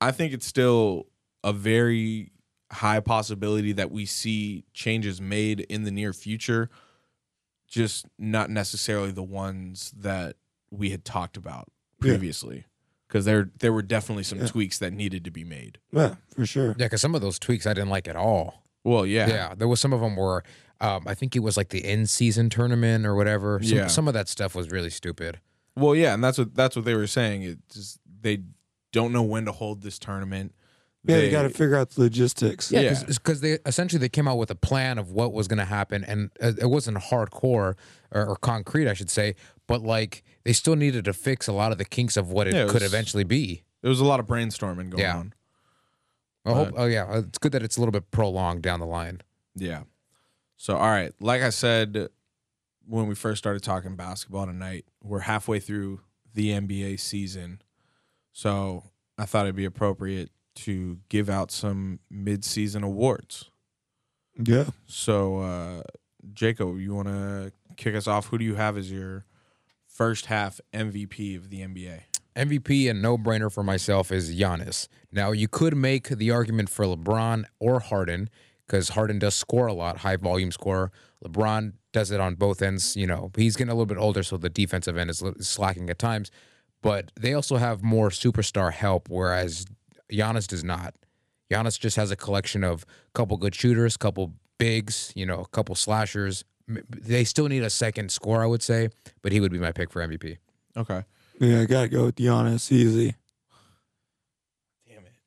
Speaker 1: I think it's still a very high possibility that we see changes made in the near future, just not necessarily the ones that we had talked about previously. Because there there were definitely some
Speaker 3: Yeah.
Speaker 1: tweaks that needed to be made.
Speaker 3: Yeah, for sure.
Speaker 4: Yeah, because some of those tweaks I didn't like at all.
Speaker 1: Well, yeah.
Speaker 4: Yeah, there was some of them were, um, I think it was like the end season tournament or whatever. Some,
Speaker 1: Yeah.
Speaker 4: some of that stuff was really stupid.
Speaker 1: Well, yeah, and that's what that's what they were saying. It just they don't know when to hold this tournament.
Speaker 3: Yeah,
Speaker 1: They-
Speaker 3: you got to figure out the logistics.
Speaker 4: Yeah,
Speaker 1: Yeah.
Speaker 4: because they essentially they came out with a plan of what was going to happen, and uh, it wasn't hardcore or, or concrete, I should say, but like they still needed to fix a lot of the kinks of what it
Speaker 1: Yeah, it
Speaker 4: could
Speaker 1: was-
Speaker 4: eventually be.
Speaker 1: There was a lot of brainstorming going
Speaker 4: Yeah.
Speaker 1: on.
Speaker 4: I hope. Oh yeah, it's good that it's a little bit prolonged down the line.
Speaker 1: Yeah. So, all right. Like I said when we first started talking basketball tonight, we're halfway through the NBA season. So, I thought it'd be appropriate to give out some mid-season awards.
Speaker 3: Yeah.
Speaker 1: So, uh, Jacob, you want to kick us off? Who do you have as your first half MVP of the NBA?
Speaker 4: MVP and no brainer for myself is Giannis. Now you could make the argument for LeBron or Harden because Harden does score a lot, high volume scorer. LeBron does it on both ends. You know, he's getting a little bit older, so the defensive end is slacking at times. But they also have more superstar help, whereas Giannis does not. Giannis just has a collection of couple good shooters, couple bigs, you know, a couple slashers. They still need a second score, I would say, but he would be my pick for MVP.
Speaker 1: Okay.
Speaker 3: Yeah, I gotta go with Giannis. Easy.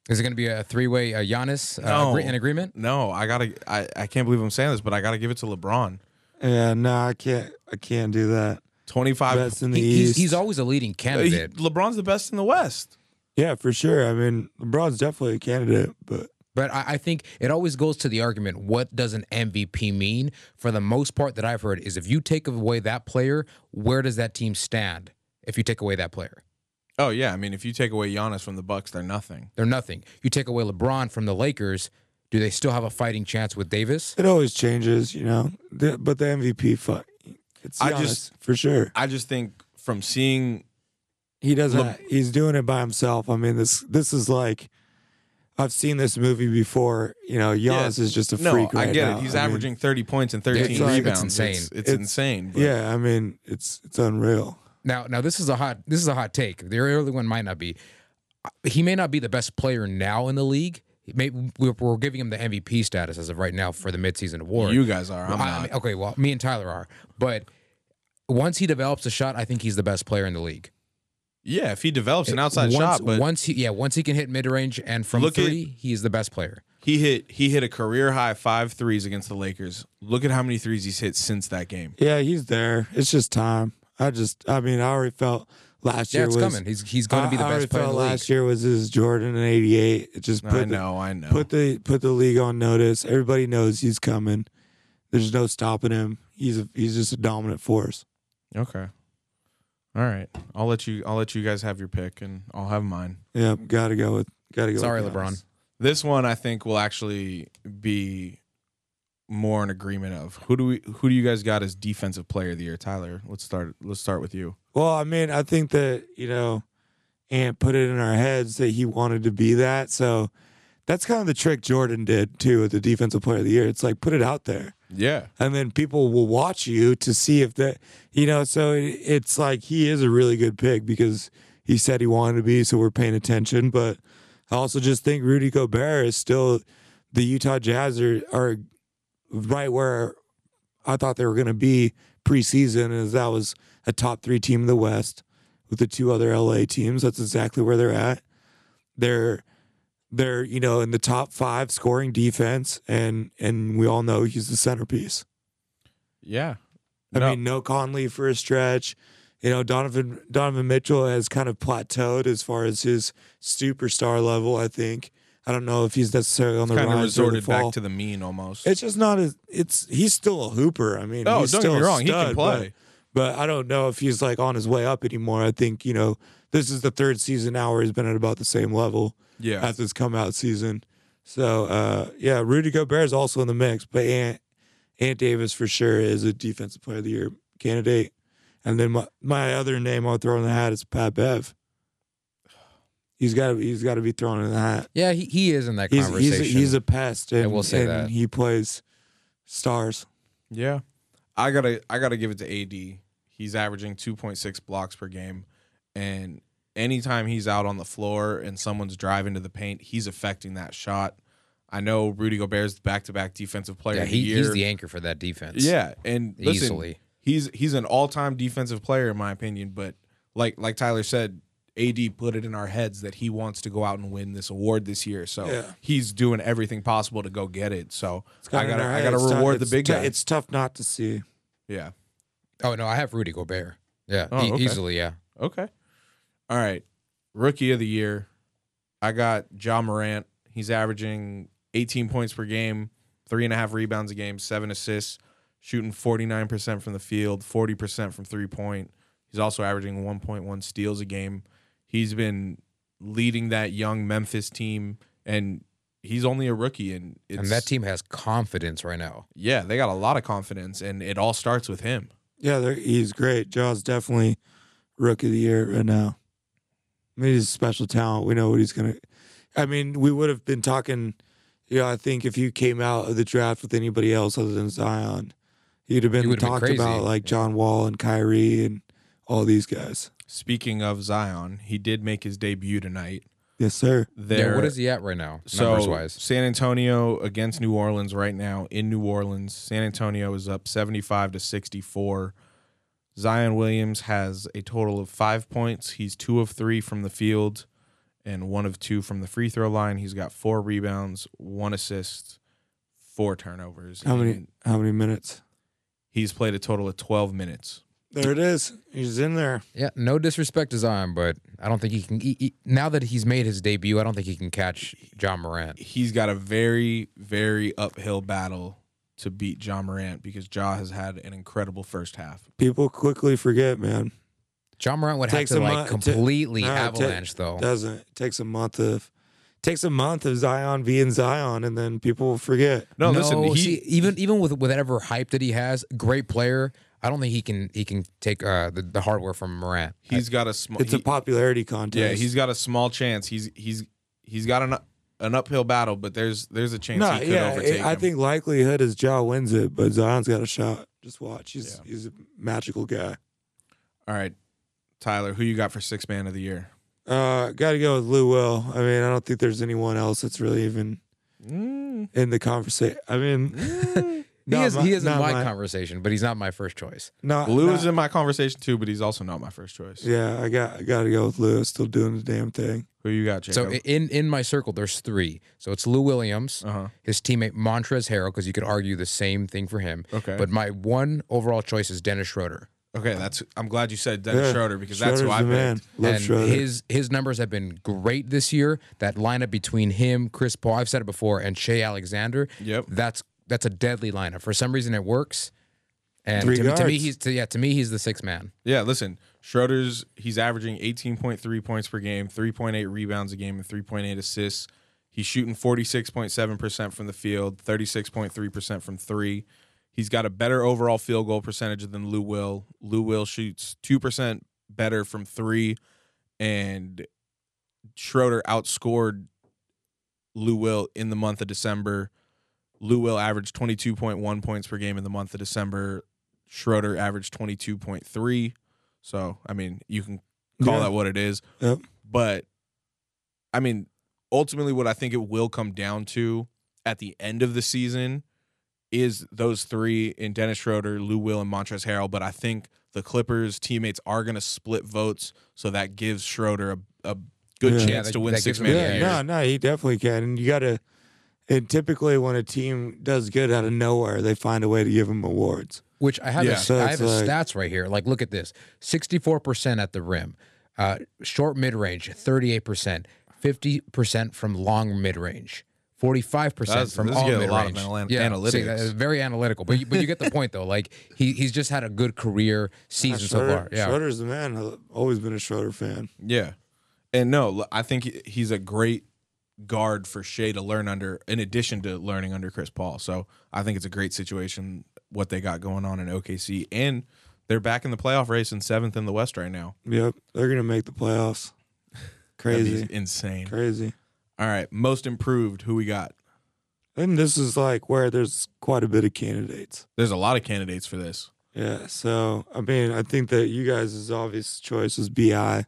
Speaker 4: Is it going to be a three-way uh, Giannis uh,
Speaker 1: No.
Speaker 4: agree- an agreement?
Speaker 1: No, I gotta. I, I can't believe I'm saying this, but I gotta give it to LeBron.
Speaker 3: Yeah, no, I can't. I can't do that.
Speaker 1: Twenty five.
Speaker 3: Best in the
Speaker 4: He-
Speaker 3: East.
Speaker 4: he's always a leading candidate.
Speaker 1: LeBron's the best in the West.
Speaker 3: Yeah, for sure. I mean, LeBron's definitely a candidate, but
Speaker 4: But I, I think it always goes to the argument: what does an MVP mean? For the most part, that I've heard is if you take away that player, where does that team stand? If you take away that player,
Speaker 1: Oh yeah, I mean, if you take away Giannis from the Bucks, they're nothing.
Speaker 4: they're nothing. You take away LeBron from the Lakers, do they still have a fighting chance with Davis?
Speaker 3: it always changes, you know. The, but the MVP, fuck, it's
Speaker 1: I just-
Speaker 3: for sure.
Speaker 1: I just think from seeing
Speaker 3: He doesn't.
Speaker 1: Le-
Speaker 3: he's doing it by himself. I mean, this this is like. I've seen this movie before. You know, Giannis is just a
Speaker 1: no,
Speaker 3: freak right
Speaker 1: I get
Speaker 3: now.
Speaker 1: it. He's
Speaker 3: I mean,
Speaker 1: averaging thirty points and thirteen
Speaker 3: it's like- it's
Speaker 1: rebounds.
Speaker 4: insane.
Speaker 1: It's, it's
Speaker 3: It's-
Speaker 1: insane. But
Speaker 3: yeah, I mean, it's it's unreal.
Speaker 4: Now, now this is a hot this is a hot take. The early one might not be. He may not be the best player now in the league. He may, we're, we're giving him the MVP status as of right now for the midseason award.
Speaker 1: you guys are. I'm
Speaker 4: I- I
Speaker 1: not.
Speaker 4: okay, well, me and Tyler are, but once he develops a shot, I think he's the best player in the league.
Speaker 1: Yeah, if he develops an eh, outside
Speaker 4: once,
Speaker 1: shot, but
Speaker 4: once he yeah, once he can hit mid range and from
Speaker 1: Look at-
Speaker 4: three, he's the best player.
Speaker 1: he hit he hit a career high five threes against the Lakers. Look at how many threes he's hit since that game.
Speaker 3: Yeah, he's there. It's just time. I just, I mean, I already felt last
Speaker 4: Yeah,
Speaker 3: year
Speaker 4: it's
Speaker 3: was.
Speaker 4: coming. He's he's going to be the
Speaker 3: I, I already
Speaker 4: best player in
Speaker 3: felt
Speaker 4: the league.
Speaker 3: last year was his Jordan in '88. It just put
Speaker 1: I
Speaker 3: the,
Speaker 1: know, I know.
Speaker 3: put the put the league on notice. Everybody knows he's coming. There's no stopping him. He's a, he's just a dominant force.
Speaker 1: okay. All right. I'll let you I'll let you guys have your pick and I'll have mine.
Speaker 3: Yeah, got to go with got to go.
Speaker 4: Sorry,
Speaker 3: with
Speaker 4: LeBron.
Speaker 1: This one I think will actually be more in agreement of. Who do we who do you guys got as defensive player of the year? Tyler, let's start let's start with you.
Speaker 3: Well, I mean, I think that you know, Ant put it in our heads that he wanted to be that. So that's kind of the trick Jordan did too with the defensive player of the year. It's like put it out there.
Speaker 1: Yeah.
Speaker 3: and then people will watch you to see if that you know so it, it's like he is a really good pick because he said he wanted to be so we're paying attention but i also just think rudy gobert is still the utah jazz are, are right where i thought they were going to be preseason as that was a top three team in the west with the two other la teams that's exactly where they're at they're they're you know in the top five scoring defense and and we all know he's the centerpiece
Speaker 1: Yeah.
Speaker 3: i
Speaker 1: No.
Speaker 3: mean no conley for a stretch you know donovan donovan mitchell has kind of plateaued as far as his superstar level i think i don't know if he's necessarily on the
Speaker 1: kind of
Speaker 3: rise the
Speaker 1: resorted back to the mean almost.
Speaker 3: it's just not as it's he's still a hooper i mean
Speaker 1: Oh,
Speaker 3: he's
Speaker 1: don't get
Speaker 3: still
Speaker 1: me
Speaker 3: a
Speaker 1: wrong, he can play.
Speaker 3: but, but i don't know if he's like on his way up anymore i think you know this is the third season now where he's been at about the same level
Speaker 1: yeah.
Speaker 3: as his come out season. So uh, yeah, Rudy Gobert is also in the mix, but Ant Ant Davis for sure is a defensive player of the year candidate. And then my, my other name I'll throw in the hat is Pat Bev. He's got to he's got to be thrown in the hat.
Speaker 4: Yeah, he, he is in that
Speaker 3: He's
Speaker 4: conversation.
Speaker 3: he's a, he's a pest, and,
Speaker 4: will say
Speaker 3: and
Speaker 4: that.
Speaker 3: he plays stars.
Speaker 1: Yeah. I gotta I gotta give it to AD. He's averaging two point six blocks per game. And anytime he's out on the floor and someone's driving to the paint, he's affecting that shot. I know Rudy Gobert's back to back defensive player
Speaker 4: yeah,
Speaker 1: of the
Speaker 4: he,
Speaker 1: year.
Speaker 4: he's the anchor for that defense.
Speaker 1: Yeah, and listen,
Speaker 4: Easily.
Speaker 1: he's he's an all time defensive player in my opinion. But like like Tyler said, AD put it in our heads that he wants to go out and win this award this year. So
Speaker 3: Yeah.
Speaker 1: he's doing everything possible to go get it. So I gotta I gotta
Speaker 3: It's tough-
Speaker 1: reward the big
Speaker 3: tou-
Speaker 1: guy.
Speaker 3: It's tough not to see.
Speaker 1: yeah.
Speaker 4: Oh no, I have Rudy Gobert. Yeah,
Speaker 1: Oh,
Speaker 4: e-
Speaker 1: okay.
Speaker 4: easily. Yeah.
Speaker 1: Okay. All right. Rookie of the year. I got Ja Morant. He's averaging 18 points per game, three and a half rebounds a game, seven assists, shooting 49% from the field, 40% from three point. He's also averaging 1.1 steals a game. He's been leading that young Memphis team, and he's only a rookie. And, it's,
Speaker 4: And that team has confidence right now.
Speaker 1: yeah, they got a lot of confidence, and it all starts with him.
Speaker 3: Yeah, he's great. Ja's definitely rookie of the year right now. I mean, he's a special talent. We know what he's gonna. I mean, we would have been talking. You know, I think if you came out of the draft with anybody else other than Zion, you'd have been
Speaker 4: You would've been
Speaker 3: talked about like John Wall and Kyrie and all these guys.
Speaker 1: Speaking of Zion, he did make his debut tonight.
Speaker 3: Yes, sir.
Speaker 1: They're,
Speaker 4: Yeah, what is he at right now,
Speaker 1: so
Speaker 4: numbers wise?
Speaker 1: San Antonio against New Orleans right now in New Orleans. San Antonio is up 75 to 64. Zion Williams has a total of five points. He's two of three from the field and one of two from the free throw line. He's got four rebounds, one assist, four turnovers.
Speaker 3: How many? How many minutes?
Speaker 1: He's played a total of 12 minutes.
Speaker 3: There it is. He's in there.
Speaker 4: Yeah, no disrespect to Zion, but I don't think he can. He, he- now that he's made his debut, I don't think he can catch Ja Morant.
Speaker 1: He's got a very, very uphill battle to beat Ja Morant because Ja has had an incredible first half.
Speaker 3: People quickly forget, man.
Speaker 4: John Morant would have to
Speaker 3: a
Speaker 4: like
Speaker 3: month-
Speaker 4: completely
Speaker 3: Nah, it ta-
Speaker 4: avalanche though.
Speaker 3: Doesn't it takes a month of takes a month of Zion being Zion, and then people will forget.
Speaker 1: No, listen, he,
Speaker 4: see, even even with whatever hype that he has, great player. I don't think he can he can take uh, the, the hardware from Morant.
Speaker 1: he's got a small.
Speaker 3: It's a popularity contest.
Speaker 1: Yeah, he's got a small chance. He's he's he's got an an uphill battle, but there's there's a chance
Speaker 3: no,
Speaker 1: he could
Speaker 3: yeah.
Speaker 1: overtake
Speaker 3: I
Speaker 1: him.
Speaker 3: think likelihood is Ja wins it, but Zion's got a shot. Just watch. He's
Speaker 1: Yeah.
Speaker 3: he's a magical guy.
Speaker 1: All right, Tyler, who you got for six man of the year?
Speaker 3: Uh, got to go with Lou Will. I mean, I don't think there's anyone else that's really even
Speaker 1: Mm,
Speaker 3: in the conversation. I mean,
Speaker 4: He
Speaker 3: not
Speaker 4: is
Speaker 3: my-
Speaker 4: he is in
Speaker 3: not
Speaker 4: my,
Speaker 3: my-
Speaker 4: conversation, but he's not my first choice.
Speaker 3: not,
Speaker 1: Lou
Speaker 3: not-
Speaker 1: is in my conversation too, but he's also not my first choice.
Speaker 3: Yeah, I got I got to go with Lou. Still doing the damn thing.
Speaker 1: Who you got, Jacob?
Speaker 4: So i- in in my circle, there's three. So it's Lou Williams,
Speaker 1: uh huh.
Speaker 4: his teammate Montrezl Harrell, because you could argue the same thing for him.
Speaker 1: Okay.
Speaker 4: But my one overall choice is Dennis Schroeder.
Speaker 1: Okay, that's. I'm glad you said Dennis
Speaker 3: Yeah,
Speaker 1: Schroeder because that's who I
Speaker 3: the
Speaker 1: picked.
Speaker 3: man. Love
Speaker 4: and
Speaker 3: Schroeder.
Speaker 4: his his numbers have been great this year. That lineup between him, Chris Paul, I've said it before, and Shai Alexander.
Speaker 1: Yep.
Speaker 4: That's that's a deadly lineup. For some reason, it works. And to, me- to me, he's to, yeah. To me, he's the sixth man.
Speaker 1: Yeah, listen, Schroeder's he's averaging 18.3 points per game, 3.8 rebounds a game, and 3.8 assists. He's shooting 46.7% from the field, 36.3% from three. He's got a better overall field goal percentage than Lou Will. Lou Will shoots 2% better from three, and Schroeder outscored Lou Will in the month of December. Lou Will averaged 22.1 points per game in the month of December. Schroeder averaged 22.3. So, I mean, you can call
Speaker 3: Yeah.
Speaker 1: that what it is.
Speaker 3: Yep.
Speaker 1: But, I mean, ultimately, what I think it will come down to at the end of the season is those three in Dennis Schroeder, Lou Will, and Montrezl Harrell. But I think the Clippers teammates are going to split votes. So that gives Schroeder a, a good
Speaker 3: Yeah.
Speaker 1: chance
Speaker 4: Yeah, that-
Speaker 1: to win
Speaker 4: that
Speaker 1: six man
Speaker 4: a
Speaker 3: Yeah, no, no, he definitely can. And you got to. And typically, when a team does good out of nowhere, they find a way to give them awards.
Speaker 4: Which I have,
Speaker 1: Yeah.
Speaker 4: a,
Speaker 3: So
Speaker 4: I
Speaker 3: it's
Speaker 4: have
Speaker 3: like-
Speaker 4: a stats right here. Like, look at this: sixty-four percent at the rim, uh, short mid-range, thirty-eight percent, fifty percent from long mid-range, forty-five percent from
Speaker 1: this is
Speaker 4: all
Speaker 1: getting a
Speaker 4: mid-range.
Speaker 1: lot of anal-
Speaker 4: yeah,
Speaker 1: analytics.
Speaker 4: see, that is very analytical, but you, but you get the point though. Like he he's just had a good career season so
Speaker 3: Schroeder,
Speaker 4: far. Yeah,
Speaker 3: Schroeder's the man. I've always been a Schroeder fan.
Speaker 1: Yeah. And no, I think he- he's a great guard for Shai to learn under, in addition to learning under Chris Paul. So I think it's a great situation what they got going on in OKC. And they're back in the playoff race and seventh in the West right now.
Speaker 3: Yep, they're gonna make the playoffs. Crazy,
Speaker 1: insane.
Speaker 3: crazy.
Speaker 1: All right. Most improved, who we got?
Speaker 3: And this is like where there's quite a bit of candidates.
Speaker 1: There's a lot of candidates for this.
Speaker 3: Yeah, so I mean, I think that you guys' obvious choice is BI.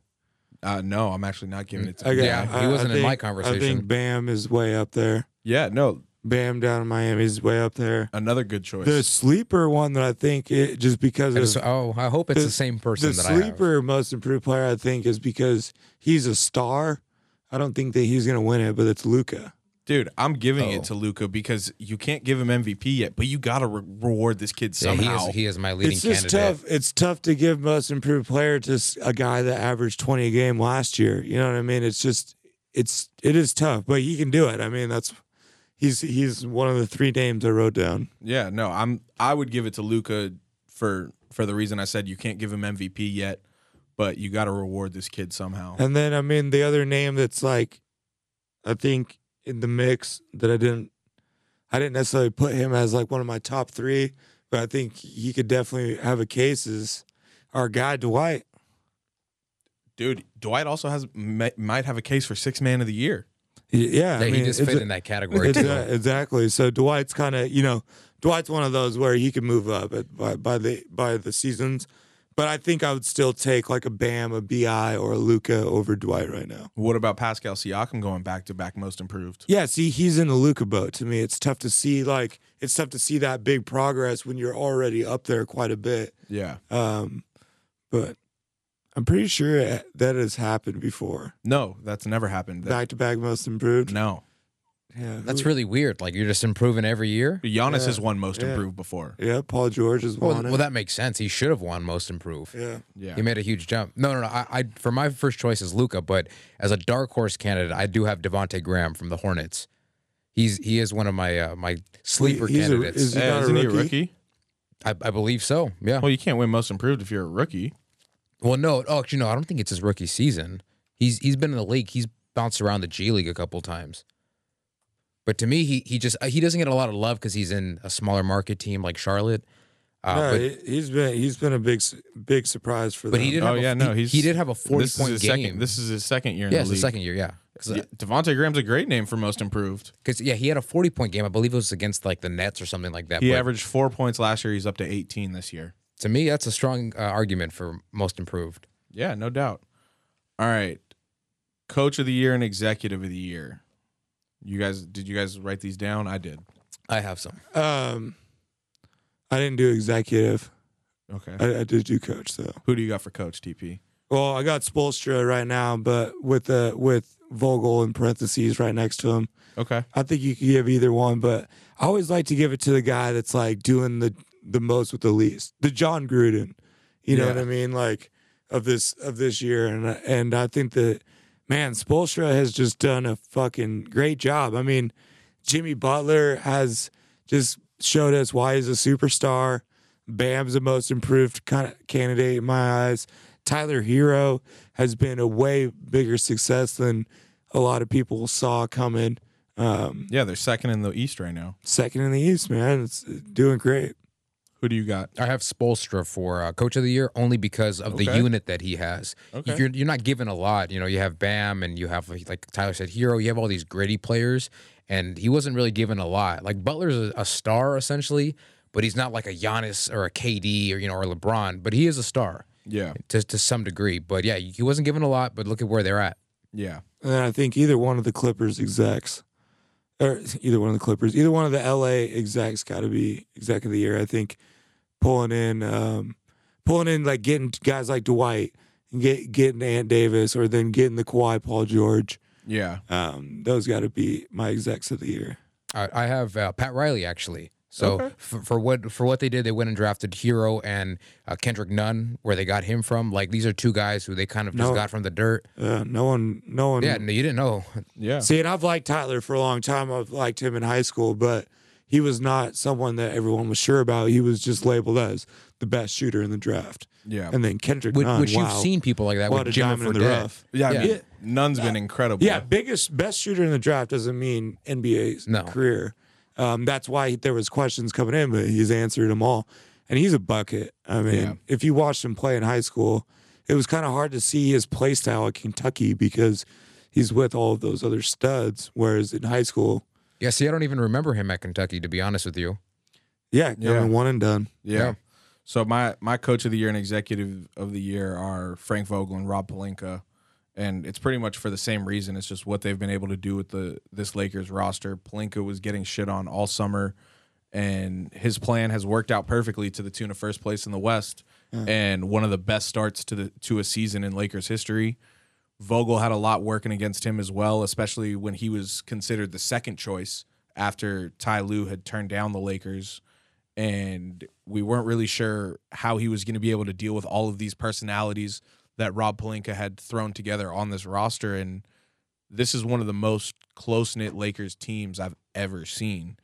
Speaker 1: Uh, no, I'm actually not giving it to
Speaker 3: Okay,
Speaker 4: Yeah, he
Speaker 3: I- I
Speaker 4: wasn't in my conversation.
Speaker 3: I think Bam is way up there.
Speaker 1: Yeah, no,
Speaker 3: Bam down in Miami is way up there.
Speaker 1: another good choice.
Speaker 3: The sleeper one that I think it just because
Speaker 4: I
Speaker 3: of
Speaker 4: oh, I hope it's the,
Speaker 3: the-
Speaker 4: same person
Speaker 3: the
Speaker 4: that I have.
Speaker 3: sleeper most improved player I think is because he's a star. I don't think that he's gonna win it, but it's Luka.
Speaker 1: Dude, I'm giving
Speaker 4: Oh.
Speaker 1: it to Luka because you can't give him MVP yet, but you got to re- reward this kid
Speaker 4: Yeah, he
Speaker 1: somehow.
Speaker 4: is he is my leading
Speaker 3: It's just
Speaker 4: candidate.
Speaker 3: tough. It's tough to give most improved player to a guy that averaged twenty a game last year. You know what I mean? It's just it's it is tough, but he can do it. I mean, that's he's he's one of the three names I wrote down.
Speaker 1: Yeah, no, I'm I would give it to Luka for for the reason I said you can't give him MVP yet, but you got to reward this kid somehow.
Speaker 3: And then I mean the other name that's like I think in the mix that I didn't I didn't necessarily put him as like one of my top three, but I think he could definitely have a case is our guy Dwight.
Speaker 1: Dude, Dwight also has might might have a case for six man of the year.
Speaker 3: Yeah,
Speaker 4: Yeah,
Speaker 3: I mean,
Speaker 4: he just fit
Speaker 3: a-
Speaker 4: in that category too.
Speaker 3: a- exactly. So Dwight's kind of you know Dwight's one of those where he can move up at, by by the by the seasons, But I think I would still take like a Bam, a BI, or a Luka over Dwight right now.
Speaker 1: What about Pascal Siakam going back to back most improved?
Speaker 3: Yeah, see, he's in the Luka boat. To me, it's tough to see like it's tough to see that big progress when you're already up there quite a bit.
Speaker 1: Yeah.
Speaker 3: Um, but I'm pretty sure that has happened before.
Speaker 1: No, that's never happened.
Speaker 3: Back to back most improved.
Speaker 1: no.
Speaker 3: Yeah,
Speaker 4: That's
Speaker 3: who-
Speaker 4: really weird. Like you're just improving every year.
Speaker 1: Giannis
Speaker 3: Yeah.
Speaker 1: has won most
Speaker 3: Yeah.
Speaker 1: improved before.
Speaker 3: yeah. Paul George has
Speaker 4: Well,
Speaker 3: won
Speaker 4: well,
Speaker 3: it.
Speaker 4: that makes sense. He should have won most improved.
Speaker 3: yeah,
Speaker 1: Yeah.
Speaker 4: He made a huge jump. No, no, no. I, I for my first choice is Luka, but as a dark horse candidate, I do have Devonte Graham from the Hornets. He's he is one of my uh, my sleeper
Speaker 3: He's a-
Speaker 4: candidates.
Speaker 3: is he not a
Speaker 1: isn't he a
Speaker 3: rookie?
Speaker 1: rookie?
Speaker 4: I, I believe so. Yeah.
Speaker 1: Well, you can't win most improved if you're a rookie.
Speaker 4: Well, no. Oh, actually, no. I don't think it's his rookie season. He's he's been in the league. He's bounced around the G League a couple times. But to me, he he just he doesn't get a lot of love because he's in a smaller market team like Charlotte. Uh,
Speaker 3: no,
Speaker 4: but
Speaker 3: he- he's been he's been a big big surprise for
Speaker 4: but
Speaker 3: them.
Speaker 4: he did.
Speaker 1: Oh
Speaker 4: have a,
Speaker 1: yeah, no,
Speaker 4: he,
Speaker 1: he's
Speaker 4: he did have a forty
Speaker 1: this
Speaker 4: point
Speaker 1: is his
Speaker 4: game.
Speaker 1: Second, this is his second year in
Speaker 4: yeah,
Speaker 1: the
Speaker 4: it's
Speaker 1: league.
Speaker 4: the second year. Yeah, because
Speaker 1: Yeah, Devontae Graham's a great name for most improved.
Speaker 4: Because yeah, he had a forty point game. I believe it was against like the Nets or something like that.
Speaker 1: He
Speaker 4: but
Speaker 1: averaged four points last year. He's up to 18 this year.
Speaker 4: to me, that's a strong uh, argument for most improved.
Speaker 1: Yeah, no doubt. All right, coach of the year and executive of the year. You guys, did you guys write these down? I did.
Speaker 4: I have some.
Speaker 3: Um, I didn't do executive.
Speaker 1: Okay.
Speaker 3: I, I did do coach though.
Speaker 1: Who do you got for coach, TP?
Speaker 3: Well, I got Spoelstra right now, but with the with Vogel in parentheses right next to him.
Speaker 1: Okay.
Speaker 3: I think you could give either one, but I always like to give it to the guy that's like doing the the most with the least. The Jon Gruden, you know
Speaker 1: Yeah.
Speaker 3: what I mean? Like of this of this year, and and I think that man, Spoelstra has just done a fucking great job. I mean, Jimmy Butler has just showed us why he's a superstar. Bam's the most improved kind of candidate in my eyes. Tyler Herro has been a way bigger success than a lot of people saw coming. Um,
Speaker 1: Yeah, they're second in the East right now.
Speaker 3: second in the East, man. It's doing great.
Speaker 1: Who do you got?
Speaker 4: I have Spoelstra for uh, coach of the year only because of the unit that he has.
Speaker 1: Okay.
Speaker 4: You're you're not given a lot. You know, you have Bam and you have like Tyler said, Herro. You have all these gritty players, and he wasn't really given a lot. Like Butler's a, a star essentially, but he's not like a Giannis or a KD or you know or LeBron. But he is a star
Speaker 1: Yeah.
Speaker 4: to to some degree. But yeah, he wasn't given a lot. But look at where they're at.
Speaker 1: Yeah.
Speaker 3: And I think either one of the Clippers execs, or either one of the Clippers, either one of the LA execs got to be exec of the year. I think pulling in, um, pulling in like getting guys like Dwight and get getting Ant Davis, or then getting the Kawhi Paul George.
Speaker 1: Yeah.
Speaker 3: Um, those got to be my execs of the year.
Speaker 4: I I have uh, Pat Riley actually. So
Speaker 1: Okay.
Speaker 4: for, for what for what they did, they went and drafted Herro and uh, Kendrick Nunn, where they got him from. Like these are two guys who they kind of just
Speaker 3: No.
Speaker 4: got from the dirt.
Speaker 3: Uh, no one, no one.
Speaker 4: Yeah, no, you didn't know.
Speaker 1: Yeah.
Speaker 3: See, and I've liked Tyler for a long time. I've liked him in high school, but he was not someone that everyone was sure about. He was just labeled as the best shooter in the draft.
Speaker 1: Yeah.
Speaker 3: And then Kendrick
Speaker 4: Which,
Speaker 3: Nunn,
Speaker 4: which
Speaker 3: wow.
Speaker 4: you've seen people like that
Speaker 3: What
Speaker 4: with
Speaker 3: a
Speaker 4: Jimmy
Speaker 3: diamond in the
Speaker 4: Fredette.
Speaker 3: rough.
Speaker 1: Yeah. I
Speaker 4: Yeah.
Speaker 1: mean, Nunn's been incredible.
Speaker 3: Yeah, biggest best shooter in the draft doesn't mean NBA's
Speaker 4: No.
Speaker 3: career. Um, that's why there was questions coming in, but he's answered them all, and he's a bucket. I mean,
Speaker 1: Yeah.
Speaker 3: if you watched him play in high school, it was kind of hard to see his play style at Kentucky because he's with all of those other studs. Whereas in high school,
Speaker 4: Yeah, see, I don't even remember him at Kentucky, to be honest with you.
Speaker 3: yeah,
Speaker 1: Yeah.
Speaker 3: I one and done.
Speaker 1: Yeah.
Speaker 4: Yeah.
Speaker 1: So my my coach of the year and executive of the year are Frank Vogel and Rob Pelinka, and it's pretty much for the same reason. It's just what they've been able to do with the this Lakers roster. Pelinka was getting shit on all summer, and his plan has worked out perfectly to the tune of first place in the West and one of the best starts to the to a season in Lakers history. Vogel had a lot working against him as well, especially when he was considered the second choice after Ty Lue had turned down the Lakers and we weren't really sure how he was going to be able to deal with all of these personalities that Rob Pelinka had thrown together on this roster. And this is one of the most close knit Lakers teams I've ever seen.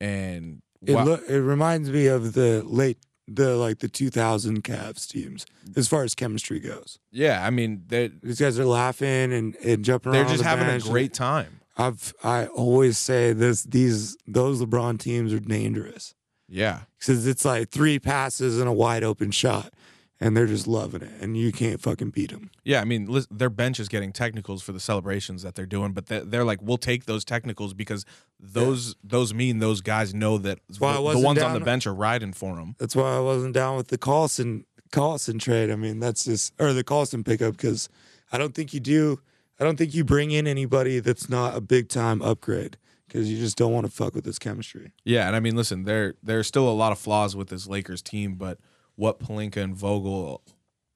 Speaker 1: And
Speaker 3: It
Speaker 1: wha-
Speaker 3: loo- it reminds me of the late the like the 2000 Cavs teams as far as chemistry goes.
Speaker 1: yeah, I mean, they're,
Speaker 3: These guys are laughing and, and jumping around.
Speaker 1: they're just
Speaker 3: the
Speaker 1: having a great time.
Speaker 3: I've I always say this these those LeBron teams are dangerous
Speaker 1: Yeah.
Speaker 3: because it's like three passes and a wide open shot, and they're just loving it, and you can't fucking beat them.
Speaker 1: Yeah, I mean, lis- their bench is getting technicals for the celebrations that they're doing, but they're, they're like, we'll take those technicals because those those mean those guys know that
Speaker 3: why I
Speaker 1: the, the
Speaker 3: wasn't
Speaker 1: ones on the bench are riding for them.
Speaker 3: That's why I wasn't down with the Collison Collison trade. I mean, that's just or the Collison pickup because I don't think you do. I don't think you bring in anybody that's not a big time upgrade because you just don't want to fuck with this chemistry.
Speaker 1: Yeah, and I mean, listen, there there's still a lot of flaws with this Lakers team, but what Pelinka and Vogel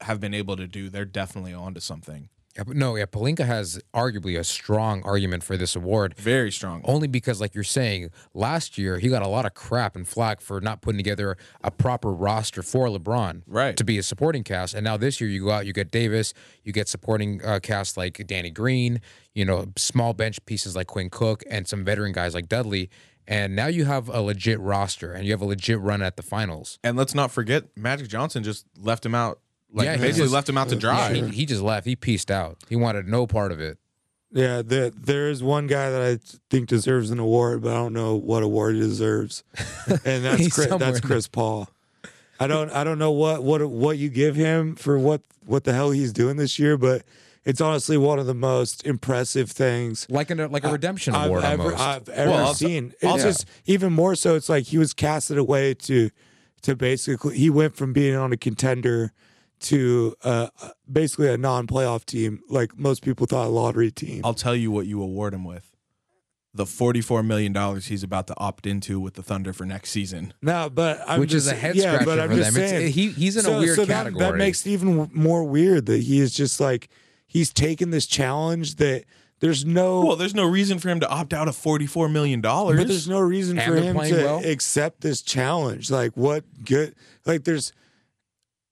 Speaker 1: have been able to do, they're definitely onto something.
Speaker 4: Yeah, but no, yeah, Pelinka has arguably a strong argument for this award.
Speaker 1: Very strong.
Speaker 4: Only because, like you're saying, last year he got a lot of crap and flack for not putting together a proper roster for LeBron,
Speaker 1: Right.
Speaker 4: To be a supporting cast, and now this year you go out, you get Davis, you get supporting uh, cast like Danny Green, you know, small bench pieces like Quinn Cook, and some veteran guys like Dudley, and now you have a legit roster and you have a legit run at the finals.
Speaker 1: And let's not forget, Magic Johnson just left him out. Like
Speaker 4: Yeah, he
Speaker 1: basically
Speaker 4: just-
Speaker 1: left him out to dry.
Speaker 4: He, he just left. He pieced out. He wanted no part of it.
Speaker 3: Yeah, there there is one guy that I think deserves an award, but I don't know what award he deserves, and that's Chris, that's Chris Paul. I don't I don't know what what what you give him for what what the hell he's doing this year, but it's honestly one of the most impressive things
Speaker 4: Like a like a redemption
Speaker 3: I've
Speaker 4: award
Speaker 3: ever. I've ever
Speaker 1: Well,
Speaker 3: seen.
Speaker 1: I'll-
Speaker 3: It's just even more so. It's like he was casted away to to basically he went from being on a contender to uh, basically a non-playoff team, like most people thought a lottery team.
Speaker 1: I'll tell you what you award him with. The $44 million he's about to opt into with the Thunder for next season.
Speaker 3: No, but I'm
Speaker 4: which is a head
Speaker 3: yeah,
Speaker 4: scratcher
Speaker 3: but I'm
Speaker 4: for them.
Speaker 3: Saying,
Speaker 4: he- he's in a weird
Speaker 3: so that,
Speaker 4: category.
Speaker 3: That makes it even more weird that he is just like he's taken this challenge that there's no
Speaker 1: Well, there's no reason for him to opt out of $44 million.
Speaker 3: but there's no reason
Speaker 4: And
Speaker 3: for him to
Speaker 4: well.
Speaker 3: accept this challenge. Like what good like there's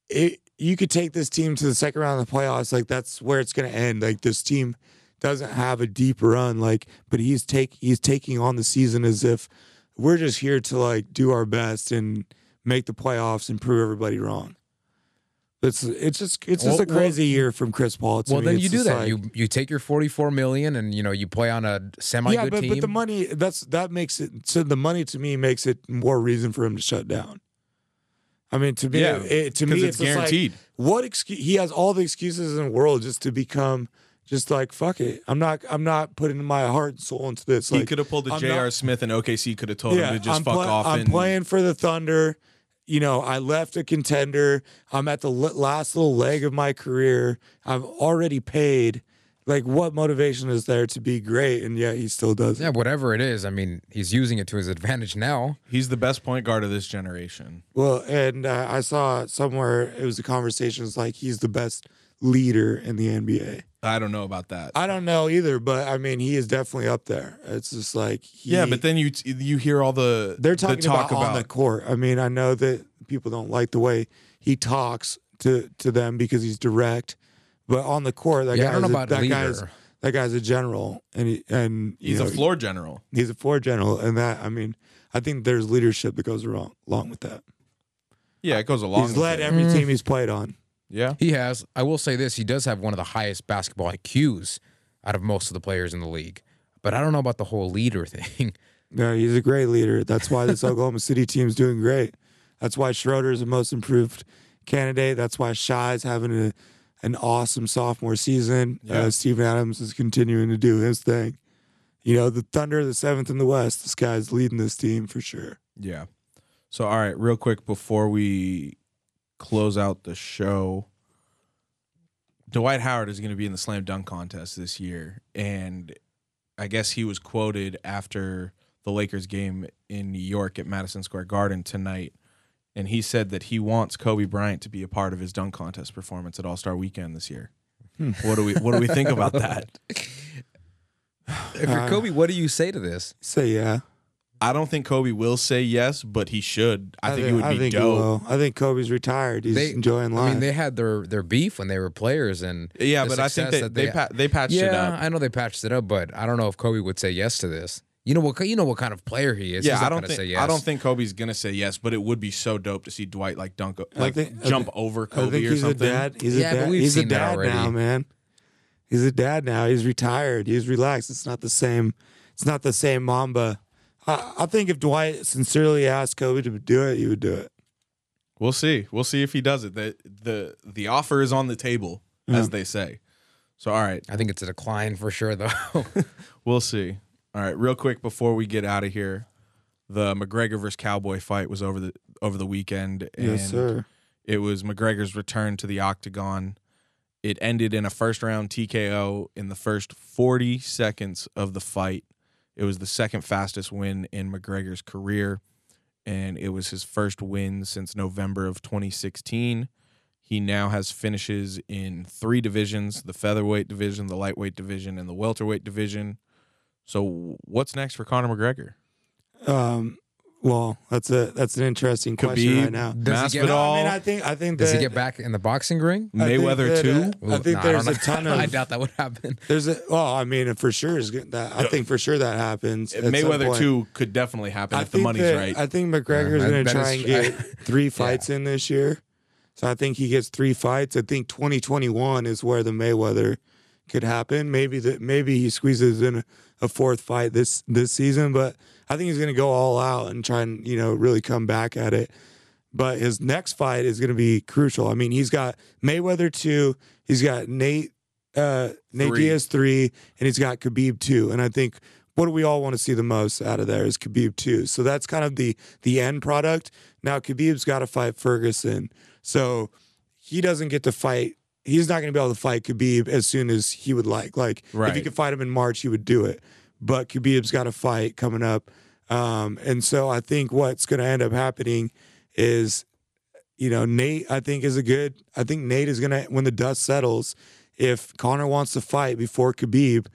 Speaker 3: it you could take this team to the second round of the playoffs, like that's where it's gonna end. Like this team doesn't have a deep run, like but he's take he's taking on the season as if we're just here to like do our best and make the playoffs and prove everybody wrong. It's it's just it's just
Speaker 4: Well-
Speaker 3: a crazy year from Chris Paul. To
Speaker 4: well,
Speaker 3: me.
Speaker 4: then
Speaker 3: It's
Speaker 4: you do that.
Speaker 3: like-
Speaker 4: you you take your forty four million and you know you play on a semi
Speaker 3: yeah,
Speaker 4: good
Speaker 3: but,
Speaker 4: team.
Speaker 3: but the money that's that makes it so the money to me makes it more reason for him to shut down. I mean, to me,
Speaker 1: Yeah,
Speaker 3: it, to
Speaker 1: 'cause
Speaker 3: me,
Speaker 1: it's
Speaker 3: just like,
Speaker 1: guaranteed.
Speaker 3: what excuse? He has all the excuses in the world just to become just like fuck it. I'm not. I'm not putting my heart and soul into this.
Speaker 1: he could have pulled the
Speaker 3: I'm
Speaker 1: J.R. Smith and OKC could have told him to just
Speaker 3: I'm
Speaker 1: fuck
Speaker 3: play-
Speaker 1: off.
Speaker 3: I'm
Speaker 1: and,
Speaker 3: playing for the Thunder. You know, I left a contender. I'm at the last little leg of my career. I've already paid. Like, what motivation is there to be great? And yet he still does
Speaker 4: yeah, whatever it is. I mean, he's using it to his advantage now.
Speaker 1: He's the best point guard of this generation.
Speaker 3: Well, and uh, I saw somewhere it was a conversation. It's like he's the best leader in the NBA.
Speaker 1: I don't know about that.
Speaker 3: I don't know either, but I mean, he is definitely up there. It's just like he,
Speaker 1: yeah, but then you you hear all the
Speaker 3: they're
Speaker 1: the
Speaker 3: talking
Speaker 1: talk
Speaker 3: about, on the court. I mean, I know that people don't like the way he talks to to them because he's direct, but on the court, that
Speaker 4: Yeah, I
Speaker 3: guy's
Speaker 4: don't know
Speaker 3: a,
Speaker 4: about
Speaker 3: that
Speaker 4: leader.
Speaker 3: guy's that guy's a general, and he, and you
Speaker 1: he's
Speaker 3: know,
Speaker 1: a floor general.
Speaker 3: he's a floor general, and that I mean, I think there's leadership that goes along along with that.
Speaker 1: Yeah, it goes along.
Speaker 3: he's
Speaker 1: with
Speaker 3: led
Speaker 1: it.
Speaker 3: every mm. team he's played on.
Speaker 1: Yeah,
Speaker 4: He has. I will say this: he does have one of the highest basketball IQs out of most of the players in the league. But I don't know about the whole leader thing.
Speaker 3: No, he's a great leader. That's why this Oklahoma City team's doing great. That's why Schroeder is the most improved candidate. That's why Shai's having a, an awesome sophomore season.
Speaker 1: Yeah.
Speaker 3: Uh, Steven Adams is continuing to do his thing. You know, the Thunder, the seventh in the West. This guy's leading this team for sure.
Speaker 1: yeah. So all right, real quick before we close out the show, Dwight Howard is going to be in the slam dunk contest this year, and I guess he was quoted after the Lakers game in New York at Madison Square Garden tonight. And he said that he wants Kobe Bryant to be a part of his dunk contest performance at All Star Weekend this year. Hmm. What do we What do we think about that?
Speaker 4: If you're Kobe, what do you say to this?
Speaker 3: Say yeah.
Speaker 1: I don't think Kobe will say yes, but he should. I, think it would
Speaker 3: I
Speaker 1: be
Speaker 3: think he
Speaker 1: dope.
Speaker 3: will. I think Kobe's retired. He's
Speaker 4: They-
Speaker 3: enjoying life.
Speaker 4: I mean, they had their their beef when they were players, and
Speaker 1: Yeah, but I think
Speaker 4: success
Speaker 1: they
Speaker 4: that
Speaker 1: they,
Speaker 4: they-
Speaker 1: pa- they patched
Speaker 4: yeah,
Speaker 1: it up.
Speaker 4: I know they patched it up, but I don't know if Kobe would say yes to this. You know what? You know what kind of player he is.
Speaker 1: Yeah,
Speaker 4: He's not
Speaker 1: I don't
Speaker 4: gonna
Speaker 1: think
Speaker 4: say yes.
Speaker 1: I don't think Kobe's gonna say yes, but it would be so dope to see Dwight like dunk, like
Speaker 3: think-
Speaker 1: jump
Speaker 3: think-
Speaker 1: over
Speaker 3: I
Speaker 1: Kobe
Speaker 3: think
Speaker 1: or
Speaker 3: he's
Speaker 1: something.
Speaker 3: a dad. He's
Speaker 4: Yeah,
Speaker 3: a
Speaker 4: but
Speaker 3: dad.
Speaker 4: we've
Speaker 3: He's a
Speaker 4: seen that
Speaker 3: dad
Speaker 4: already.
Speaker 3: now, man. He's a dad now. He's retired. He's relaxed. It's not the same. It's not the same Mamba. I, I think if Dwight sincerely asked Kobe to do it, he would do it.
Speaker 1: We'll see. We'll see if he does it. the the The offer is on the table, as they say. So, all right,
Speaker 4: I think it's a decline for sure, though.
Speaker 1: we'll see. All right, real quick before we get out of here, the McGregor versus Cowboy fight was over the over the weekend. And
Speaker 3: yes, sir.
Speaker 1: It was McGregor's return to the octagon. It ended in a first round TKO in the first 40 seconds of the fight. It was the second fastest win in McGregor's career, and it was his first win since November of 2016. He now has finishes in three divisions the featherweight division, the lightweight division, and the welterweight division. So, what's next for Conor McGregor?
Speaker 3: Um, well, that's a that's an interesting question
Speaker 1: Khabib,
Speaker 3: right now.
Speaker 4: Does he get-
Speaker 3: No, I mean, I think I think
Speaker 4: Does
Speaker 3: that
Speaker 4: he get back in the boxing ring?
Speaker 3: I think
Speaker 1: Mayweather
Speaker 3: that,
Speaker 1: too.
Speaker 3: uh, I think
Speaker 4: Nah,
Speaker 3: there's
Speaker 4: don't
Speaker 3: a ton
Speaker 4: know.
Speaker 3: of
Speaker 4: I doubt that would happen.
Speaker 3: there's a well, I mean, for sure is good- that I think for sure that happens. at some
Speaker 1: Mayweather
Speaker 3: point.
Speaker 1: too could definitely happen
Speaker 3: I
Speaker 1: if the
Speaker 3: think
Speaker 1: money's
Speaker 3: that-
Speaker 1: right.
Speaker 3: I think McGregor's
Speaker 4: Yeah,
Speaker 3: going to
Speaker 4: that
Speaker 3: try and
Speaker 4: true.
Speaker 3: get three fights in this year. So I think he gets three fights. I think 2021 is where the Mayweather could happen. Maybe that maybe he squeezes in a, a fourth fight this this season, but I think he's going to go all out and try and you know really come back at it. But his next fight is going to be crucial. I mean, he's got Mayweather two, he's got Nate uh, Nate
Speaker 1: Three.
Speaker 3: Diaz three, and he's got Khabib two. And I think what do we all want to see the most out of there is Khabib two. So that's kind of the the end product. Now Khabib's got to fight Ferguson, so he doesn't get to fight. He's not going to be able to fight Khabib as soon as he would like. Like if he could fight him in March, he would do it. But Khabib's got a fight coming up, um, and so I think what's going to end up happening is you know, Nate, I think is a good. I think Nate is gonna when the dust settles. If Conor wants to fight before Khabib,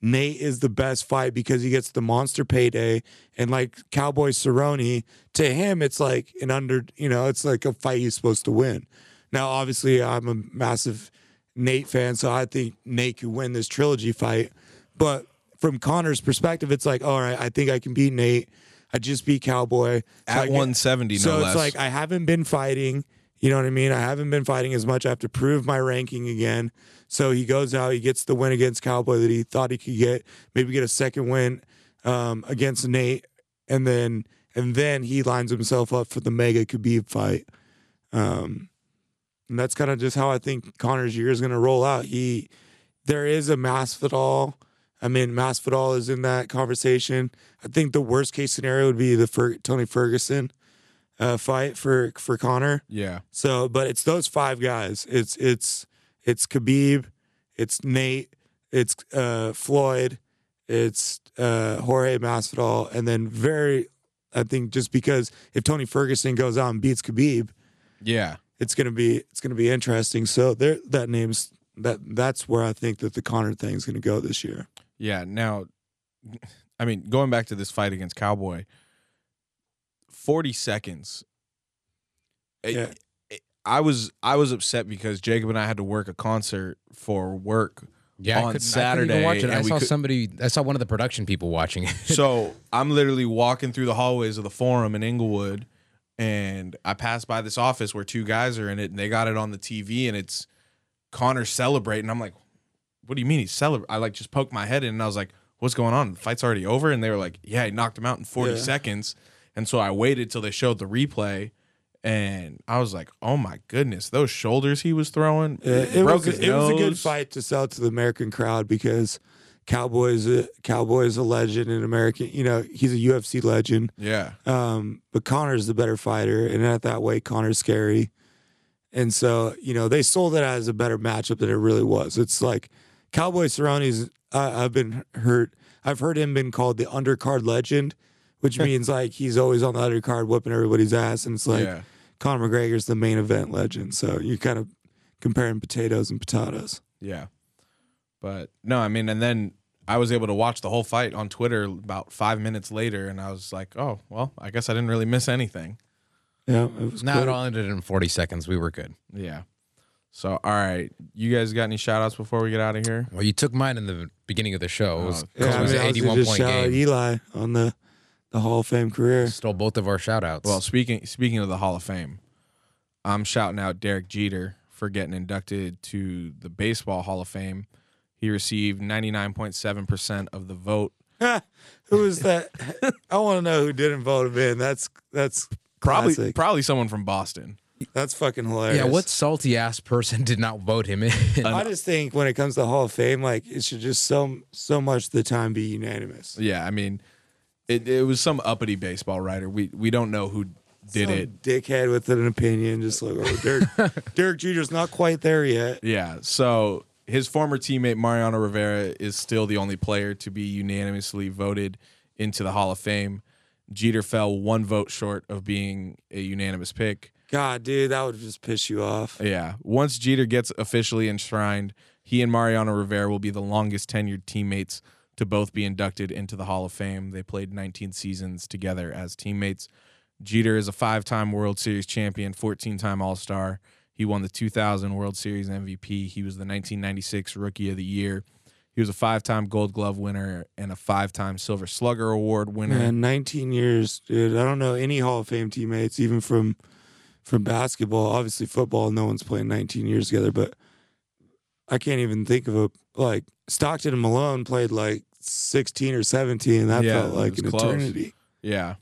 Speaker 3: Nate is the best fight because he gets the monster payday. And like Cowboy Cerrone, to him, it's like an under. You know, it's like a fight he's supposed to win. Now, obviously, I'm a massive Nate fan, so I think Nate could win this trilogy fight. But from Conor's perspective, it's like, all right, I think I can beat Nate. I just beat Cowboy So
Speaker 1: At
Speaker 3: get-
Speaker 1: 170, no
Speaker 3: so
Speaker 1: less.
Speaker 3: it's like I haven't been fighting. You know what I mean? I haven't been fighting as much. I have to prove my ranking again. So he goes out, he gets the win against Cowboy that he thought he could get, maybe get a second win um, against Nate, and then and then he lines himself up for the mega Khabib fight. Um, and that's kind of just how I think Conor's year is going to roll out. He there is a Masvidal. I mean, Masvidal is in that conversation. I think the worst case scenario would be the Fer- Tony Ferguson uh, fight for for Conor.
Speaker 1: yeah.
Speaker 3: So, but it's those five guys. It's it's it's Khabib, it's Nate, it's uh, Floyd, it's uh, Jorge Masvidal, and then very, I think just because if Tony Ferguson goes out and beats Khabib,
Speaker 1: Yeah.
Speaker 3: it's gonna be it's gonna be interesting. So there, that name's that that's where I think that the Conor thing is gonna go this year.
Speaker 1: Yeah. Now, I mean, going back to this fight against Cowboy, 40 seconds. It-
Speaker 3: Yeah.
Speaker 1: it- I was I was upset because Jacob and I had to work a concert for work
Speaker 4: Yeah,
Speaker 1: on
Speaker 4: I
Speaker 1: Saturday.
Speaker 4: even watch it. I saw
Speaker 1: could-
Speaker 4: somebody. I saw one of the production people watching it.
Speaker 1: so I'm literally walking through the hallways of the forum in Inglewood, and I passed by this office where two guys are in it, and they got it on the TV, and it's Conor celebrating. I'm like, "What do you mean he's celebrating?" I like just poked my head in, and I was like, "What's going on? The fight's already over?" And they were like, "Yeah, he knocked him out in 40
Speaker 3: Yeah.
Speaker 1: seconds." And so I waited till they showed the replay, and I was like, "Oh my goodness, those shoulders he was throwing!
Speaker 3: Yeah, it
Speaker 1: broke
Speaker 3: was it was a good fight to sell to the American crowd because Cowboys a Cowboys a legend in American. You know he's a UFC legend.
Speaker 1: Yeah,
Speaker 3: Um, but Conor's the better fighter, and at that weight, Conor's scary. And so, you know, they sold it as a better matchup than it really was. It's like Cowboy Cerrone's. I I've been hurt. I've heard him been called the undercard legend, which means like he's always on the undercard whooping everybody's ass. And it's like
Speaker 1: yeah."
Speaker 3: Conor McGregor's the main event legend. So you kind of comparing potatoes and potatoes.
Speaker 1: Yeah. But no, I mean, and then I was able to watch the whole fight on Twitter about five minutes later, and I was like, oh, well, I guess I didn't really miss anything.
Speaker 3: Yeah, it was
Speaker 4: no,
Speaker 3: good.
Speaker 4: it all ended in 40 seconds. We were good.
Speaker 1: Yeah. So, all right. You guys got any shout outs before we get out of here?
Speaker 4: Well, you took mine in the beginning of the show. It was,
Speaker 1: Oh,
Speaker 3: Yeah,
Speaker 4: it
Speaker 3: I
Speaker 4: was
Speaker 3: mean,
Speaker 4: an
Speaker 3: I was
Speaker 4: 81
Speaker 3: just
Speaker 4: point
Speaker 3: shout out
Speaker 4: game.
Speaker 3: Eli on the the Hall of Fame career.
Speaker 4: Stole both of our shout outs.
Speaker 1: Well, speaking speaking of the Hall of Fame, I'm shouting out Derek Jeter for getting inducted to the Baseball Hall of Fame. He received 99.7% of the vote.
Speaker 3: who was that? I want to know who didn't vote him in. That's that's
Speaker 1: Probably
Speaker 3: classic.
Speaker 1: probably someone from Boston.
Speaker 3: That's fucking hilarious.
Speaker 4: yeah, what salty ass person did not vote him in?
Speaker 3: I just think when it comes to Hall of Fame, like it should just so so much of the time be unanimous.
Speaker 1: Yeah, I mean, it, it was some uppity baseball writer. We we don't know who did
Speaker 3: Some
Speaker 1: it.
Speaker 3: Dickhead with an opinion, just like oh, Derek, Derek Jeter's not quite there yet.
Speaker 1: Yeah. So his former teammate Mariano Rivera is still the only player to be unanimously voted into the Hall of Fame. Jeter fell one vote short of being a unanimous pick.
Speaker 3: God, dude, that would just piss you off.
Speaker 1: Yeah. Once Jeter gets officially enshrined, he and Mariano Rivera will be the longest tenured teammates to both be inducted into the Hall of Fame. They played 19 seasons together as teammates. Jeter is a five time World Series champion, 14 time All Star. He won the 2000 World Series MVP. He was the 1996 Rookie of the Year. He was a five time Gold Glove winner and a five time Silver Slugger Award winner.
Speaker 3: Man, 19 years, dude. I don't know any Hall of Fame teammates, even from from basketball. Obviously, football, no one's playing 19 years together, but I can't even think of a like Stockton and Malone played like 16 or 17. That
Speaker 1: Yeah,
Speaker 3: felt like an
Speaker 1: close.
Speaker 3: eternity.
Speaker 1: Yeah.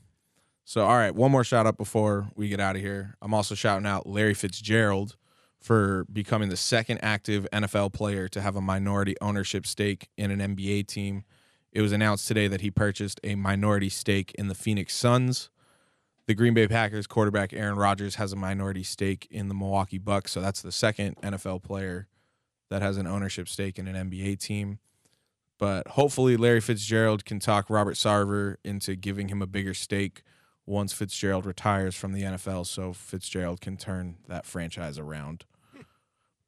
Speaker 1: So, all right, one more shout out before we get out of here. I'm also shouting out Larry Fitzgerald for becoming the second active NFL player to have a minority ownership stake in an NBA team. It was announced today that he purchased a minority stake in the Phoenix Suns. The Green Bay Packers quarterback Aaron Rodgers has a minority stake in the Milwaukee Bucks. So that's the second NFL player that has an ownership stake in an NBA team. But hopefully, Larry Fitzgerald can talk Robert Sarver into giving him a bigger stake once Fitzgerald retires from the NFL so Fitzgerald can turn that franchise around.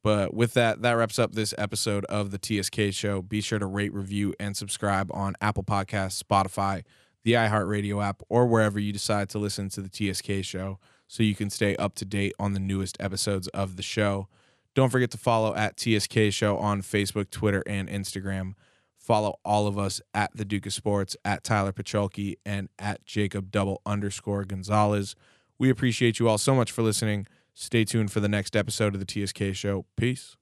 Speaker 1: But with that, that wraps up this episode of the TSK Show. Be sure to rate, review, and subscribe on Apple Podcasts, Spotify, the iHeartRadio app, or wherever you decide to listen to the TSK Show so you can stay up to date on the newest episodes of the show. Don't forget to follow at TSK Show on Facebook, Twitter, and Instagram. Follow all of us at the Duke of Sports, at Tyler Pacholke, and at Jacob double underscore Gonzalez. We appreciate you all so much for listening. Stay tuned for the next episode of the TSK Show. Peace.